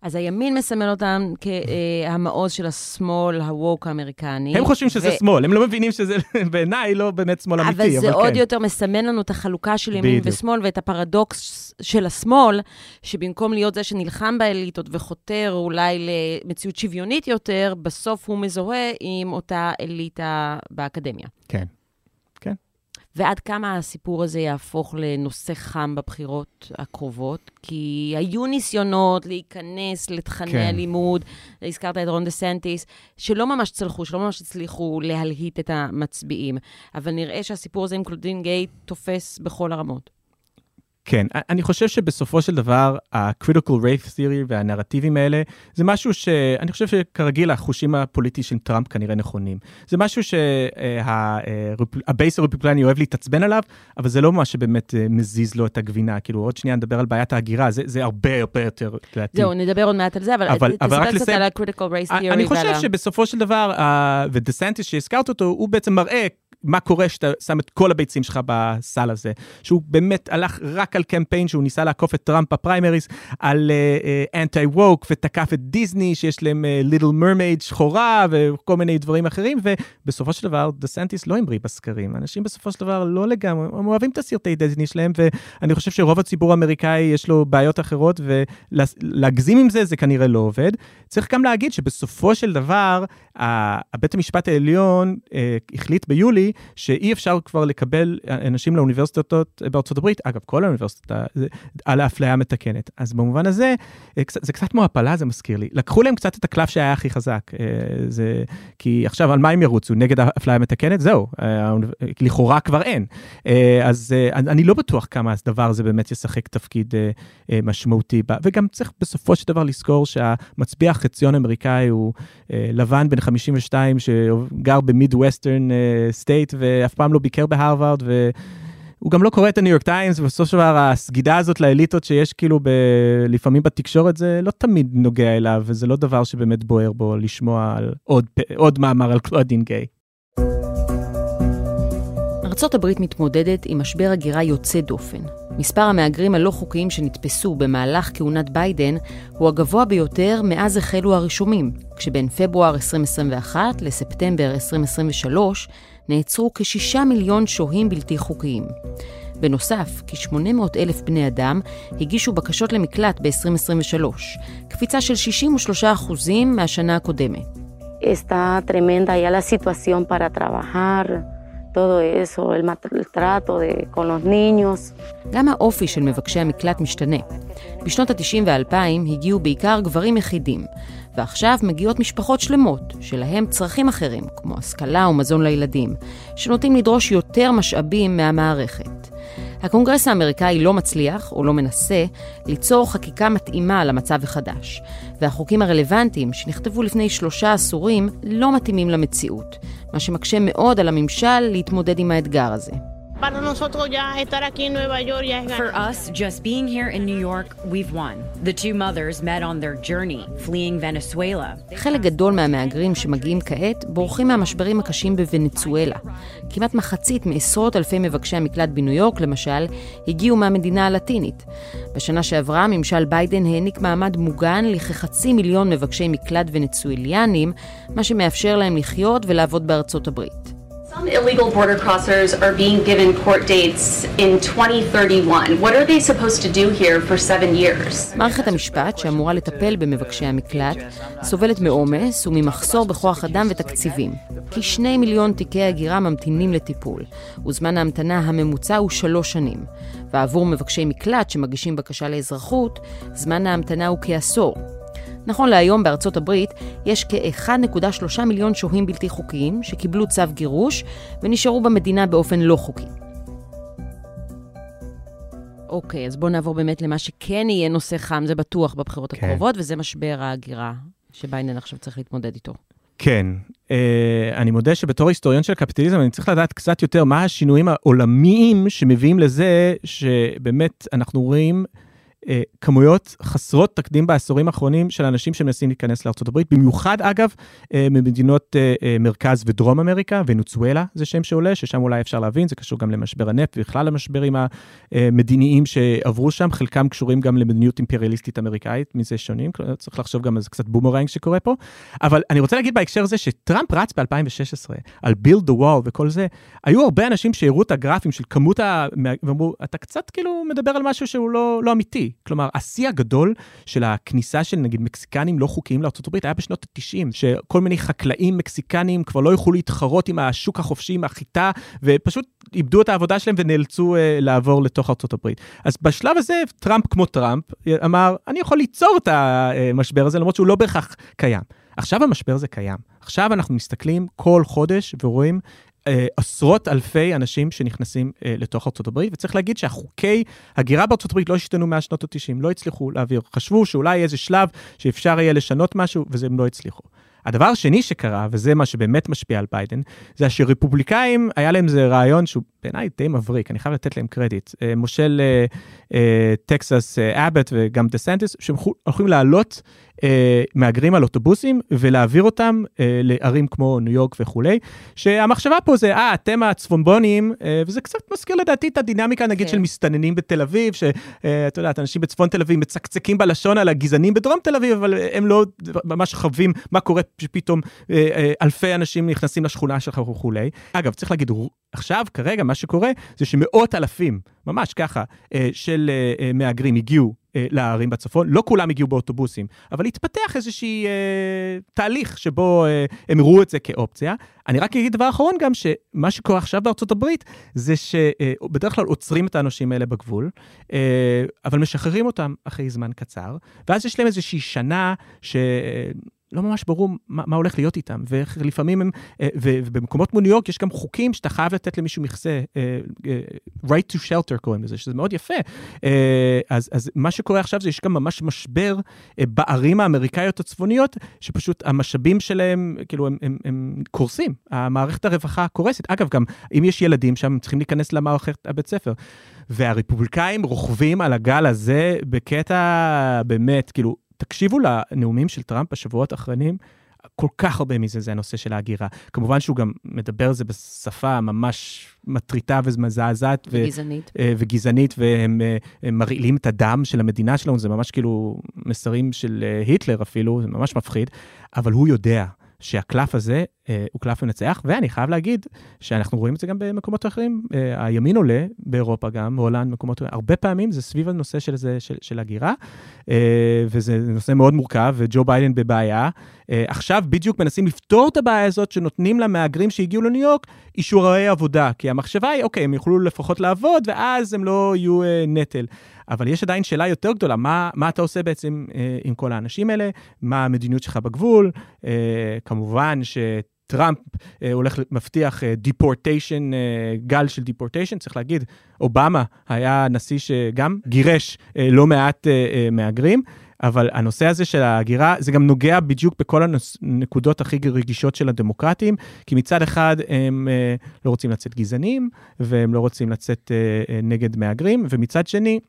אז הימין מסמל אותם כהמעוז של השמאל הווק האמריקני. הם חושבים שזה ו... שמאל, הם לא מבינים שזה בעיניי לא באמת שמאל אמיתי, אבל כן. אבל זה עוד יותר מסמן לנו את החלוקה של ימין בדיוק. ושמאל ואת הפרדוקס של השמאל, שבמקום להיות זה שנלחם באליטות וחותר אולי למציאות שוויונית יותר, בסוף הוא מזוהה עם אותה אליטה באקדמיה. כן. ועד כמה הסיפור הזה יהפוך לנושא חם בבחירות הקרובות? כי היו ניסיונות להיכנס לתכני כן. הלימוד, הזכרת את רון דה סנטיס, שלא ממש צלחו, שלא ממש הצליחו להלהיט את המצביעים, אבל נראה שהסיפור הזה עם קלודין גיי תופס בכל הרמות. כן, אני חושב שבסופו של דבר, ה-critical race theory והנרטיבים האלה, זה משהו שאני חושב שכרגיל החושים הפוליטיים של טראמפ כנראה נכונים. זה משהו שה base הרפובלני אוהב להתעצבן עליו, אבל זה לא מה שבאמת אה, מזיז לו את הגבינה. כאילו, עוד שנייה נדבר על בעיית ההגירה, זה, זה הרבה הרבה יותר לדעתי. זהו, נדבר עוד מעט על זה, אבל, אבל תספר קצת לסיים... על ה-critical race theory. אני חושב. שבסופו של דבר, uh, ודסנטיס שהזכרת אותו, הוא בעצם מראה מה קורה כשאתה שם את כל הביצים שלך בסל הזה. שהוא באמת הלך רק על קמפיין שהוא ניסה לעקוף את טראמפ בפריימריז, על אנטי uh, woke, ותקף את דיסני, שיש להם Little uh, Mermaid שחורה וכל מיני דברים אחרים, ובסופו של דבר, דה סנטיס לא המריא בסקרים. אנשים בסופו של דבר לא לגמרי, הם אוהבים את הסרטי דיסני שלהם, ואני חושב שרוב הציבור האמריקאי יש לו בעיות אחרות, ולהגזים עם זה, זה כנראה לא עובד. צריך גם להגיד שבסופו של דבר, בית המשפט העליון uh, החליט ביולי, שאי אפשר כבר לקבל אנשים לאוניברסיטאות בארצות הברית, אגב, כל האוניברסיטה, על האפליה המתקנת. אז במובן הזה, אה, זה קצת כמו הפלה, זה מזכיר לי. לקחו להם קצת את הקלף שהיה הכי חזק. אה, זה, כי עכשיו, על מה הם ירוצו? נגד האפליה המתקנת? זהו, אה, לכאורה כבר אין. אז אני לא בטוח כמה הדבר הזה באמת ישחק תפקיד משמעותי. וגם צריך בסופו של דבר לזכור שהמצביע החציוני האמריקאי הוא לבן בן 52 שגר ב Midwestern state. state ואף פעם לא ביקר בהרווארד, והוא גם לא קורא את הניו יורק טיימס, ובסופו של דבר הסגידה הזאת לאליטות שיש כאילו ב... לפעמים בתקשורת, זה לא תמיד נוגע אליו, וזה לא דבר שבאמת בוער בו לשמוע על עוד, עוד מאמר על קלודין גיי. ארה"ב מתמודדת עם משבר הגירה יוצא דופן. מספר המהגרים הלא חוקיים שנתפסו במהלך כהונת ביידן הוא הגבוה ביותר מאז החלו הרישומים, כשבין פברואר 2021 לספטמבר 2023 נעצרו כשישה מיליון שוהים בלתי חוקיים. בנוסף, כ-800 אלף בני אדם הגישו בקשות למקלט ב-2023, קפיצה של 63% מהשנה הקודמת. Está tremenda ya la situación para trabajar. todo eso, el maltrato de, con los niños. גם האופי של מבקשי המקלט משתנה. בשנות ה-90 וה-2000 הגיעו בעיקר גברים יחידים, ועכשיו מגיעות משפחות שלמות, שלהם צרכים אחרים, כמו השכלה ומזון לילדים, שנוטים לדרוש יותר משאבים מהמערכת. הקונגרס האמריקאי לא מצליח, או לא מנסה, ליצור חקיקה מתאימה למצב החדש, והחוקים הרלוונטיים, שנכתבו לפני שלושה עשורים, לא מתאימים למציאות, מה שמקשה מאוד על הממשל להתמודד עם האתגר הזה. Para nosotros ya estar aquí en Nueva York ya es ganar. For us, just being here in New York, we've won. The two mothers met on their journey, fleeing Venezuela. חלק גדול מהמהגרים שמגיעים כעת בורחים מהמשברים הקשים בוונצואלה. כמעט מחצית מעשרות אלפי מבקשי המקלט בניו יורק, למשל, הגיעו מהמדינה הלטינית. בשנה שעברה, ממשל ביידן העניק מעמד מוגן לכחצי מיליון מבקשי מקלט ונצואליאנים, מה שמאפשר להם לחיות ולעבוד בארצות הברית. Some illegal border crossers are being given court dates in 2031. What are they supposed to do here for seven years? מערכת המשפט, שאמורה לטפל במבקשי המקלט, סובלת מעומס וממחסור בכוח אדם ותקציבים. כשני מיליון תיקי הגירה ממתינים לטיפול, וזמן ההמתנה הממוצע הוא שלוש שנים. ועבור מבקשי מקלט שמגישים בקשה לאזרחות, זמן ההמתנה הוא כעשור. נכון להיום בארצות הברית יש כ-1.3 מיליון שוהים בלתי חוקיים שקיבלו צו גירוש ונשארו במדינה באופן לא חוקי. אוקיי, אז בואו נעבור באמת למה שכן יהיה נושא חם, זה בטוח בבחירות כן. הקרובות, וזה משבר ההגירה שביידן עכשיו צריך להתמודד איתו. כן, אה, אני מודה שבתור היסטוריון של קפיטליזם, אני צריך לדעת קצת יותר מה השינויים העולמיים שמביאים לזה שבאמת אנחנו רואים אה, כמויות חסרות תקדים בעשורים האחרונים של אנשים שמנסים להיכנס לארה"ב, במיוחד אגב אה, ממדינות אה, אה, מרכז ודרום אמריקה, ונוצואלה זה שם שעולה, ששם אולי אפשר להבין, זה קשור גם למשבר הנפט ובכלל למשברים המדיניים שעברו שם, חלקם קשורים גם למדיניות אימפריאליסטית אמריקאית, מזה שונים, צריך לחשוב גם על זה קצת בומרנג שקורה פה, אבל אני רוצה להגיד בהקשר הזה שטראמפ רץ ב-2016 על build the wall וכל זה, היו הרבה אנשים שהראו את הגרפים של כמות ה... ואמרו, אתה קצת כאילו מדבר על משהו שהוא לא, לא אמיתי. כלומר, השיא הגדול של הכניסה של נגיד מקסיקנים לא חוקיים לארה"ב היה בשנות ה-90, שכל מיני חקלאים מקסיקנים כבר לא יכלו להתחרות עם השוק החופשי, עם החיטה, ופשוט איבדו את העבודה שלהם ונאלצו uh, לעבור לתוך ארה"ב. אז בשלב הזה, טראמפ כמו טראמפ, אמר, אני יכול ליצור את המשבר הזה, למרות שהוא לא בהכרח קיים. עכשיו המשבר הזה קיים. עכשיו אנחנו מסתכלים כל חודש ורואים אה, עשרות אלפי אנשים שנכנסים אה, לתוך הברית, וצריך להגיד שהחוקי הגירה הברית לא השתנו מאז שנות ה-90, לא הצליחו להעביר. חשבו שאולי איזה שלב שאפשר יהיה לשנות משהו, וזה הם לא הצליחו. הדבר השני שקרה, וזה מה שבאמת משפיע על ביידן, זה שרפובליקאים, היה להם איזה רעיון שהוא בעיניי די מבריק, אני חייב לתת להם קרדיט. אה, מושל אה, אה, טקסס אה, אבט וגם דה סנטיס, שהם הולכים להעלות אה, מהגרים על אוטובוסים ולהעביר אותם אה, לערים כמו ניו יורק וכולי, שהמחשבה פה זה, אה, אתם הצפונבונים, אה, וזה קצת מזכיר לדעתי את הדינמיקה נגיד של מסתננים בתל אביב, שאת יודעת, אנשים בצפון תל אביב מצקצקים בלשון על הגזענים בדרום תל אביב, אבל הם לא ממש חווים מה קורה שפתאום אה, אה, אלפי אנשים נכנסים לשכונה שלך וכולי. אגב, צריך להגיד, עכשיו, כרגע, מה שקורה זה שמאות אלפים, ממש ככה, אה, של אה, אה, מהגרים הגיעו אה, לערים בצפון, לא כולם הגיעו באוטובוסים, אבל התפתח איזשהי אה, תהליך שבו אה, הם ראו את זה כאופציה. אני רק אגיד דבר אחרון גם, שמה שקורה עכשיו בארצות הברית, זה שבדרך כלל עוצרים את האנשים האלה בגבול, אה, אבל משחררים אותם אחרי זמן קצר, ואז יש להם איזושהי שנה ש... לא ממש ברור מה, מה הולך להיות איתם, ולפעמים הם, אה, ובמקומות כמו ניו יורק יש גם חוקים שאתה חייב לתת למישהו מכסה, אה, אה, right to shelter קוראים לזה, שזה מאוד יפה. אז, אז מה שקורה עכשיו זה יש גם ממש משבר בערים האמריקאיות הצפוניות, שפשוט המשאבים שלהם, כאילו, הם, הם, הם קורסים, המערכת הרווחה קורסת. אגב, גם אם יש ילדים שם, הם צריכים להיכנס למערכת הבית ספר. והרפובליקאים רוכבים על הגל הזה בקטע באמת, כאילו, תקשיבו לנאומים של טראמפ בשבועות האחרונים, כל כך הרבה מזה זה הנושא של ההגירה. כמובן שהוא גם מדבר על זה בשפה ממש מטריטה ומזעזעת. וגזענית. ו- וגזענית, והם מרעילים את הדם של המדינה שלנו, זה ממש כאילו מסרים של היטלר אפילו, זה ממש מפחיד, אבל הוא יודע. שהקלף הזה אה, הוא קלף מנצח, ואני חייב להגיד שאנחנו רואים את זה גם במקומות אחרים. אה, הימין עולה באירופה גם, בהולנד, מקומות, הרבה פעמים זה סביב הנושא של, זה, של, של הגירה, אה, וזה נושא מאוד מורכב, וג'ו ביידן בבעיה. עכשיו בדיוק מנסים לפתור את הבעיה הזאת, שנותנים למהגרים שהגיעו לניו יורק אישורי עבודה, כי המחשבה היא, אוקיי, הם יוכלו לפחות לעבוד, ואז הם לא יהיו נטל. אבל יש עדיין שאלה יותר גדולה, מה, מה אתה עושה בעצם אה, עם כל האנשים האלה? מה המדיניות שלך בגבול? אה, כמובן שטראמפ אה, הולך, מבטיח דיפורטיישן, אה, אה, גל של דיפורטיישן, צריך להגיד, אובמה היה נשיא שגם גירש אה, לא מעט אה, אה, מהגרים. אבל הנושא הזה של ההגירה, זה גם נוגע בדיוק בכל הנקודות הכי רגישות של הדמוקרטים, כי מצד אחד הם אה, לא רוצים לצאת גזענים, והם לא רוצים לצאת אה, אה, נגד מהגרים, ומצד שני,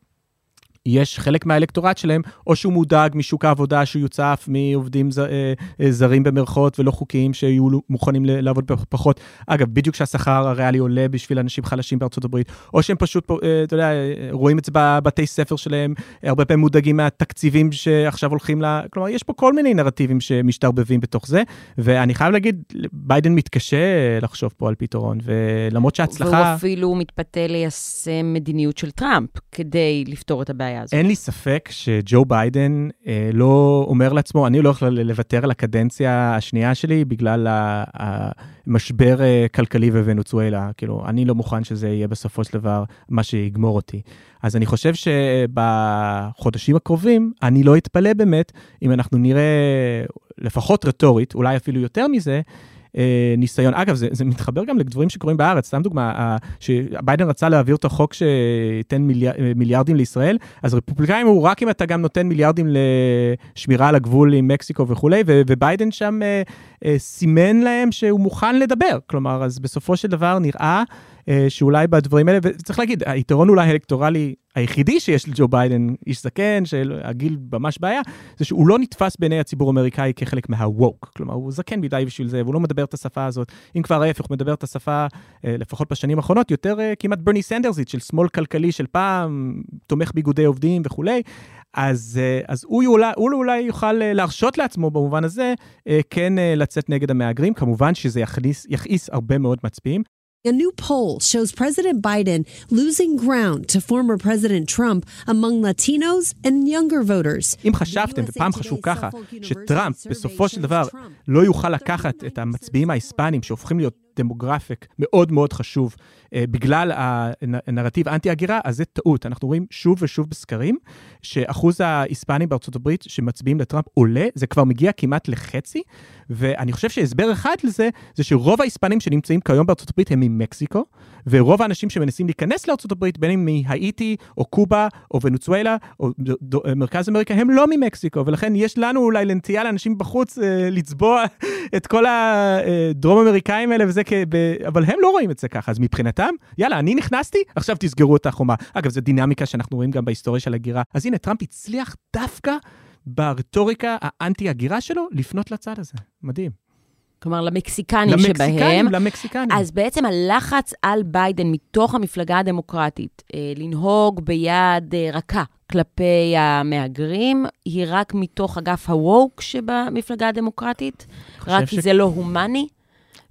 יש חלק מהאלקטורט שלהם, או שהוא מודאג משוק העבודה, שהוא יוצף מעובדים ז, אה, אה, זרים במרכאות ולא חוקיים, שיהיו מוכנים לעבוד פחות. אגב, בדיוק כשהשכר הריאלי עולה בשביל אנשים חלשים בארצות הברית, או שהם פשוט, אה, אתה יודע, רואים את זה בבתי ספר שלהם, הרבה פעמים מודאגים מהתקציבים שעכשיו הולכים ל... כלומר, יש פה כל מיני נרטיבים שמשתרבבים בתוך זה, ואני חייב להגיד, ביידן מתקשה לחשוב פה על פתרון, ולמרות שההצלחה... והוא אפילו מתפתה ליישם מדיניות של טראמפ כדי לפתור את הבעיה הזאת. אין לי ספק שג'ו ביידן אה, לא אומר לעצמו, אני לא יכול לוותר על הקדנציה השנייה שלי בגלל המשבר אה, כלכלי בוונצואלה. כאילו, אני לא מוכן שזה יהיה בסופו של דבר מה שיגמור אותי. אז אני חושב שבחודשים הקרובים, אני לא אתפלא באמת אם אנחנו נראה, לפחות רטורית, אולי אפילו יותר מזה, אה, ניסיון. אגב, זה, זה מתחבר גם לדברים שקורים בארץ. סתם דוגמה, שביידן רצה להעביר את החוק שייתן מיליאר, מיליארדים לישראל, אז רפובליקאים הוא רק אם אתה גם נותן מיליארדים לשמירה על הגבול עם מקסיקו וכולי, ו, וביידן שם אה, אה, סימן להם שהוא מוכן לדבר. כלומר, אז בסופו של דבר נראה... אה, שאולי בדברים האלה, וצריך להגיד, היתרון אולי האלקטורלי היחידי שיש לג'ו ביידן, איש זקן, שהגיל ממש בעיה, זה שהוא לא נתפס בעיני הציבור האמריקאי כחלק מה-woke. כלומר, הוא זקן מדי בשביל זה, והוא לא מדבר את השפה הזאת. אם כבר ההפך, הוא מדבר את השפה, אה, לפחות בשנים האחרונות, יותר אה, כמעט ברני סנדרסית, של שמאל כלכלי של פעם, תומך באיגודי עובדים וכולי. אז, אז הוא, אולי, הוא אולי יוכל להרשות לעצמו במובן הזה, כן לצאת נגד המהגרים. כמובן שזה יכניס, יכעיס הרבה מאוד מצביעים. A new poll shows President Biden losing ground to former President Trump among Latinos and younger voters. אם חשבתם, ופעם חשבו ככה, שטראמפ בסופו של דבר לא יוכל לקחת את המצביעים ההיספנים שהופכים להיות דמוגרפיק מאוד מאוד חשוב בגלל הנרטיב אנטי-הגירה, אז זה טעות. אנחנו רואים שוב ושוב בסקרים שאחוז ההיספנים בארצות הברית שמצביעים לטראמפ עולה, זה כבר מגיע כמעט לחצי, ואני חושב שהסבר אחד לזה, זה שרוב ההיספנים שנמצאים כיום בארצות הברית הם ממקסיקו, ורוב האנשים שמנסים להיכנס לארצות הברית, בין אם מהאיטי, או קובה, או ונצואלה, או מרכז אמריקה, הם לא ממקסיקו, ולכן יש לנו אולי לנטייה לאנשים בחוץ אה, לצבוע את כל הדרום אמריקאים האלה וזה, כב... אבל הם לא רואים את זה ככה, אז מבחינתם, יאללה, אני נכנסתי, עכשיו תסגרו את החומה. אגב, זו דינמיקה שאנחנו רואים גם בהיסטוריה של הגירה. אז הנה, טראמפ הצליח דווקא ברטוריקה האנטי-הגירה שלו לפנות לצד הזה. מדהים. כלומר, למקסיקנים, למקסיקנים שבהם. למקסיקנים, למקסיקנים. אז בעצם הלחץ על ביידן מתוך המפלגה הדמוקרטית אה, לנהוג ביד אה, רכה כלפי המהגרים, היא רק מתוך אגף הווק שבמפלגה הדמוקרטית? רק כי ש... זה לא הומני?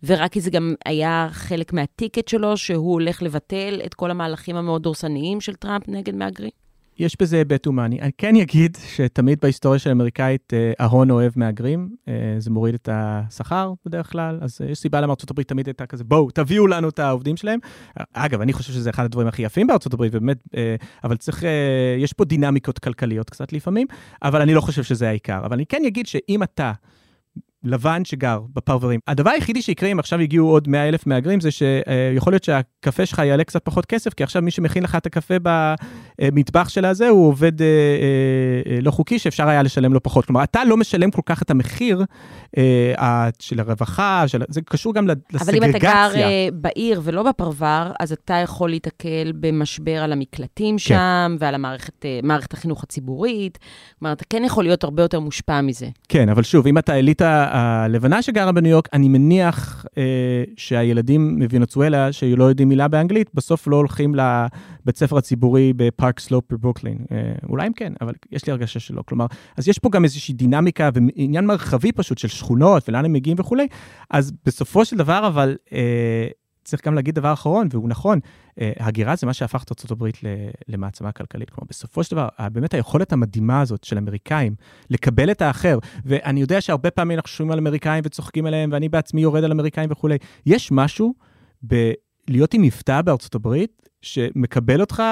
ורק כי זה גם היה חלק מהטיקט שלו, שהוא הולך לבטל את כל המהלכים המאוד דורסניים של טראמפ נגד מהגרים? יש בזה היבט הומני. אני כן אגיד שתמיד בהיסטוריה של האמריקאית, אה, ההון אוהב מהגרים, אה, זה מוריד את השכר בדרך כלל, אז אה, יש סיבה למה הברית תמיד הייתה כזה, בואו, תביאו לנו את העובדים שלהם. אגב, אני חושב שזה אחד הדברים הכי יפים הברית, באמת, אבל צריך, יש פה דינמיקות כלכליות קצת לפעמים, אבל אני לא חושב שזה העיקר. אבל אני כן אגיד שאם אתה... לבן שגר בפרברים. הדבר היחידי שיקרה אם עכשיו הגיעו עוד 100 אלף מהגרים, זה שיכול להיות שהקפה שלך יעלה קצת פחות כסף, כי עכשיו מי שמכין לך את הקפה במטבח של הזה, הוא עובד אה, אה, לא חוקי, שאפשר היה לשלם לו פחות. כלומר, אתה לא משלם כל כך את המחיר אה, של הרווחה, של... זה קשור גם לסגרגציה. אבל אם אתה גר אה, בעיר ולא בפרבר, אז אתה יכול להתקל במשבר על המקלטים כן. שם, ועל המערכת, אה, מערכת החינוך הציבורית. כלומר, אתה כן יכול להיות הרבה יותר מושפע מזה. כן, אבל שוב, אם אתה אליטה הלבנה שגרה בניו יורק, אני מניח אה, שהילדים מוונצואלה, שלא יודעים מילה באנגלית, בסוף לא הולכים לבית ספר הציבורי בפארק סלופ בברוקלין. אה, אולי הם כן, אבל יש לי הרגשה שלא. כלומר, אז יש פה גם איזושהי דינמיקה ועניין מרחבי פשוט של שכונות ולאן הם מגיעים וכולי. אז בסופו של דבר, אבל... אה, צריך גם להגיד דבר אחרון, והוא נכון, אה, הגירה זה מה שהפך את ארה"ב למעצמה כלכלית. כלומר, בסופו של דבר, באמת היכולת המדהימה הזאת של אמריקאים לקבל את האחר, ואני יודע שהרבה פעמים אנחנו שומעים על אמריקאים וצוחקים עליהם, ואני בעצמי יורד על אמריקאים וכולי, יש משהו בלהיות עם מבטא בארצות הברית, שמקבל אותך,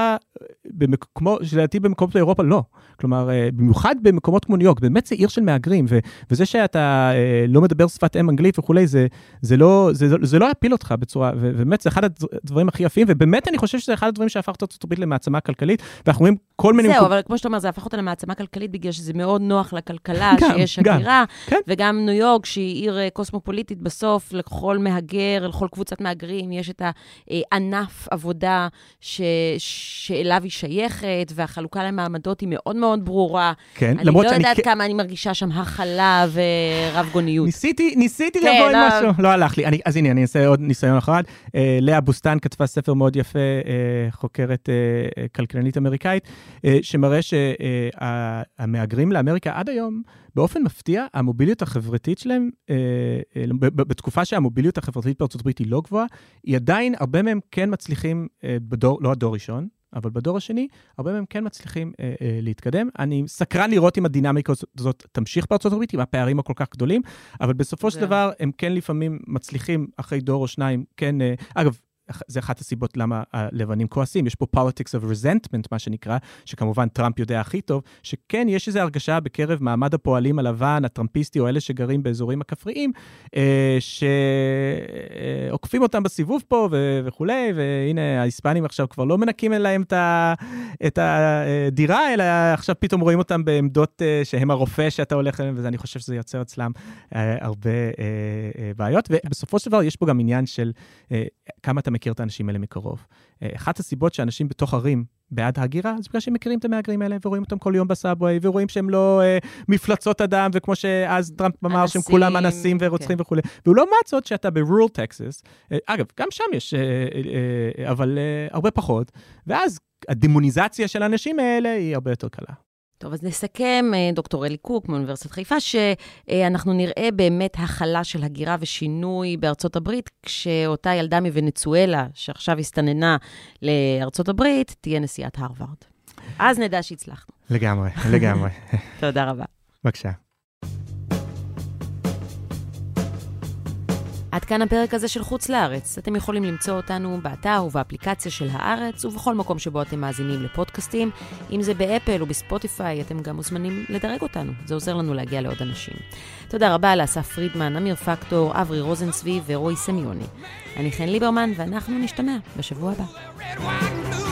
במק... כמו שלדעתי במקומות באירופה לא. כלומר, אה, במיוחד במקומות כמו ניו יורק, באמת זה עיר של מהגרים, ו... וזה שאתה אה, לא מדבר שפת אם אנגלית וכולי, זה, זה, לא, זה, זה לא יפיל אותך בצורה, ובאמת זה אחד הדברים הכי יפים, ובאמת אני חושב שזה אחד הדברים שהפך את ארצות הברית למעצמה כלכלית, ואנחנו רואים כל מיני... זהו, מקום... אבל כמו שאתה אומר, זה הפך אותה למעצמה כלכלית בגלל שזה מאוד נוח לכלכלה, גם, שיש הגירה, כן. וגם ניו יורק, שהיא עיר אה, קוסמופוליטית, בסוף לכל מהגר, לכל קבוצת מהגרים, יש את הענף עבודה ש... שאליו היא שייכת, והחלוקה למעמדות היא מאוד מאוד ברורה. כן, אני למרות לא שאני יודעת כן- כמה אני מרגישה שם הכלה ורב גוניות. ניסיתי, ניסיתי כן, לבוא עם לא- משהו, לא הלך לי. אני, אז הנה, אני אעשה עוד ניסיון אחד. אה, לאה בוסטן כתבה ספר מאוד יפה, אה, חוקרת אה, אה, כלכלנית אמריקאית, אה, שמראה שהמהגרים לאמריקה עד היום, באופן מפתיע, המוביליות החברתית שלהם, אה, אה, בתקופה שהמוביליות החברתית בארצות הברית היא לא גבוהה, היא עדיין, הרבה מהם כן מצליחים, אה, בדור, לא הדור ראשון, אבל בדור השני, הרבה מהם כן מצליחים אה, אה, להתקדם. אני סקרן לראות אם הדינמיקה הזאת תמשיך בארצות הברית, עם הפערים הכל כך גדולים, אבל בסופו של. דבר, הם כן לפעמים מצליחים, אחרי דור או שניים, כן... אה, אגב, זה אחת הסיבות למה הלבנים כועסים. יש פה politics of resentment, מה שנקרא, שכמובן טראמפ יודע הכי טוב, שכן, יש איזו הרגשה בקרב מעמד הפועלים הלבן, הטראמפיסטי, או אלה שגרים באזורים הכפריים, אה, שעוקפים אותם בסיבוב פה ו- וכולי, והנה, ההיספנים עכשיו כבר לא מנקים להם את ה- את הדירה, אלא עכשיו פתאום רואים אותם בעמדות אה, שהם הרופא שאתה הולך אליהם, ואני חושב שזה יוצר אצלם אה, הרבה אה, אה, בעיות. ובסופו של דבר, יש פה גם עניין של אה, כמה אתה מכיר את האנשים האלה מקרוב. אה, אחת הסיבות שאנשים בתוך ערים בעד ההגירה, זה בגלל שהם מכירים את המהגרים האלה ורואים אותם כל יום בסאבווי, ורואים שהם לא אה, מפלצות אדם, וכמו שאז טראמפ אמר, שהם אנסים, כולם אנסים ורוצחים כן. וכולי. ולעומת זאת, שאתה ברול טקסס, אה, אגב, גם שם יש, אה, אה, אה, אבל אה, הרבה פחות, ואז הדמוניזציה של האנשים האלה היא הרבה יותר קלה. טוב, אז נסכם, אה, דוקטור אלי קוק מאוניברסיטת חיפה, שאנחנו נראה באמת הכלה של הגירה ושינוי בארצות הברית, כשאותה ילדה מוונצואלה, שעכשיו הסתננה לארצות הברית, תהיה נשיאת הרווארד. אז נדע שהצלחנו. לגמרי, לגמרי. תודה רבה. בבקשה. עד כאן הפרק הזה של חוץ לארץ. אתם יכולים למצוא אותנו באתר ובאפליקציה של הארץ, ובכל מקום שבו אתם מאזינים לפודקאסטים. אם זה באפל או בספוטיפיי, אתם גם מוזמנים לדרג אותנו. זה עוזר לנו להגיע לעוד אנשים. תודה רבה לאסף פרידמן, אמיר פקטור, אברי רוזנצבי ורועי סמיוני. אני חן ליברמן, ואנחנו נשתמע בשבוע הבא.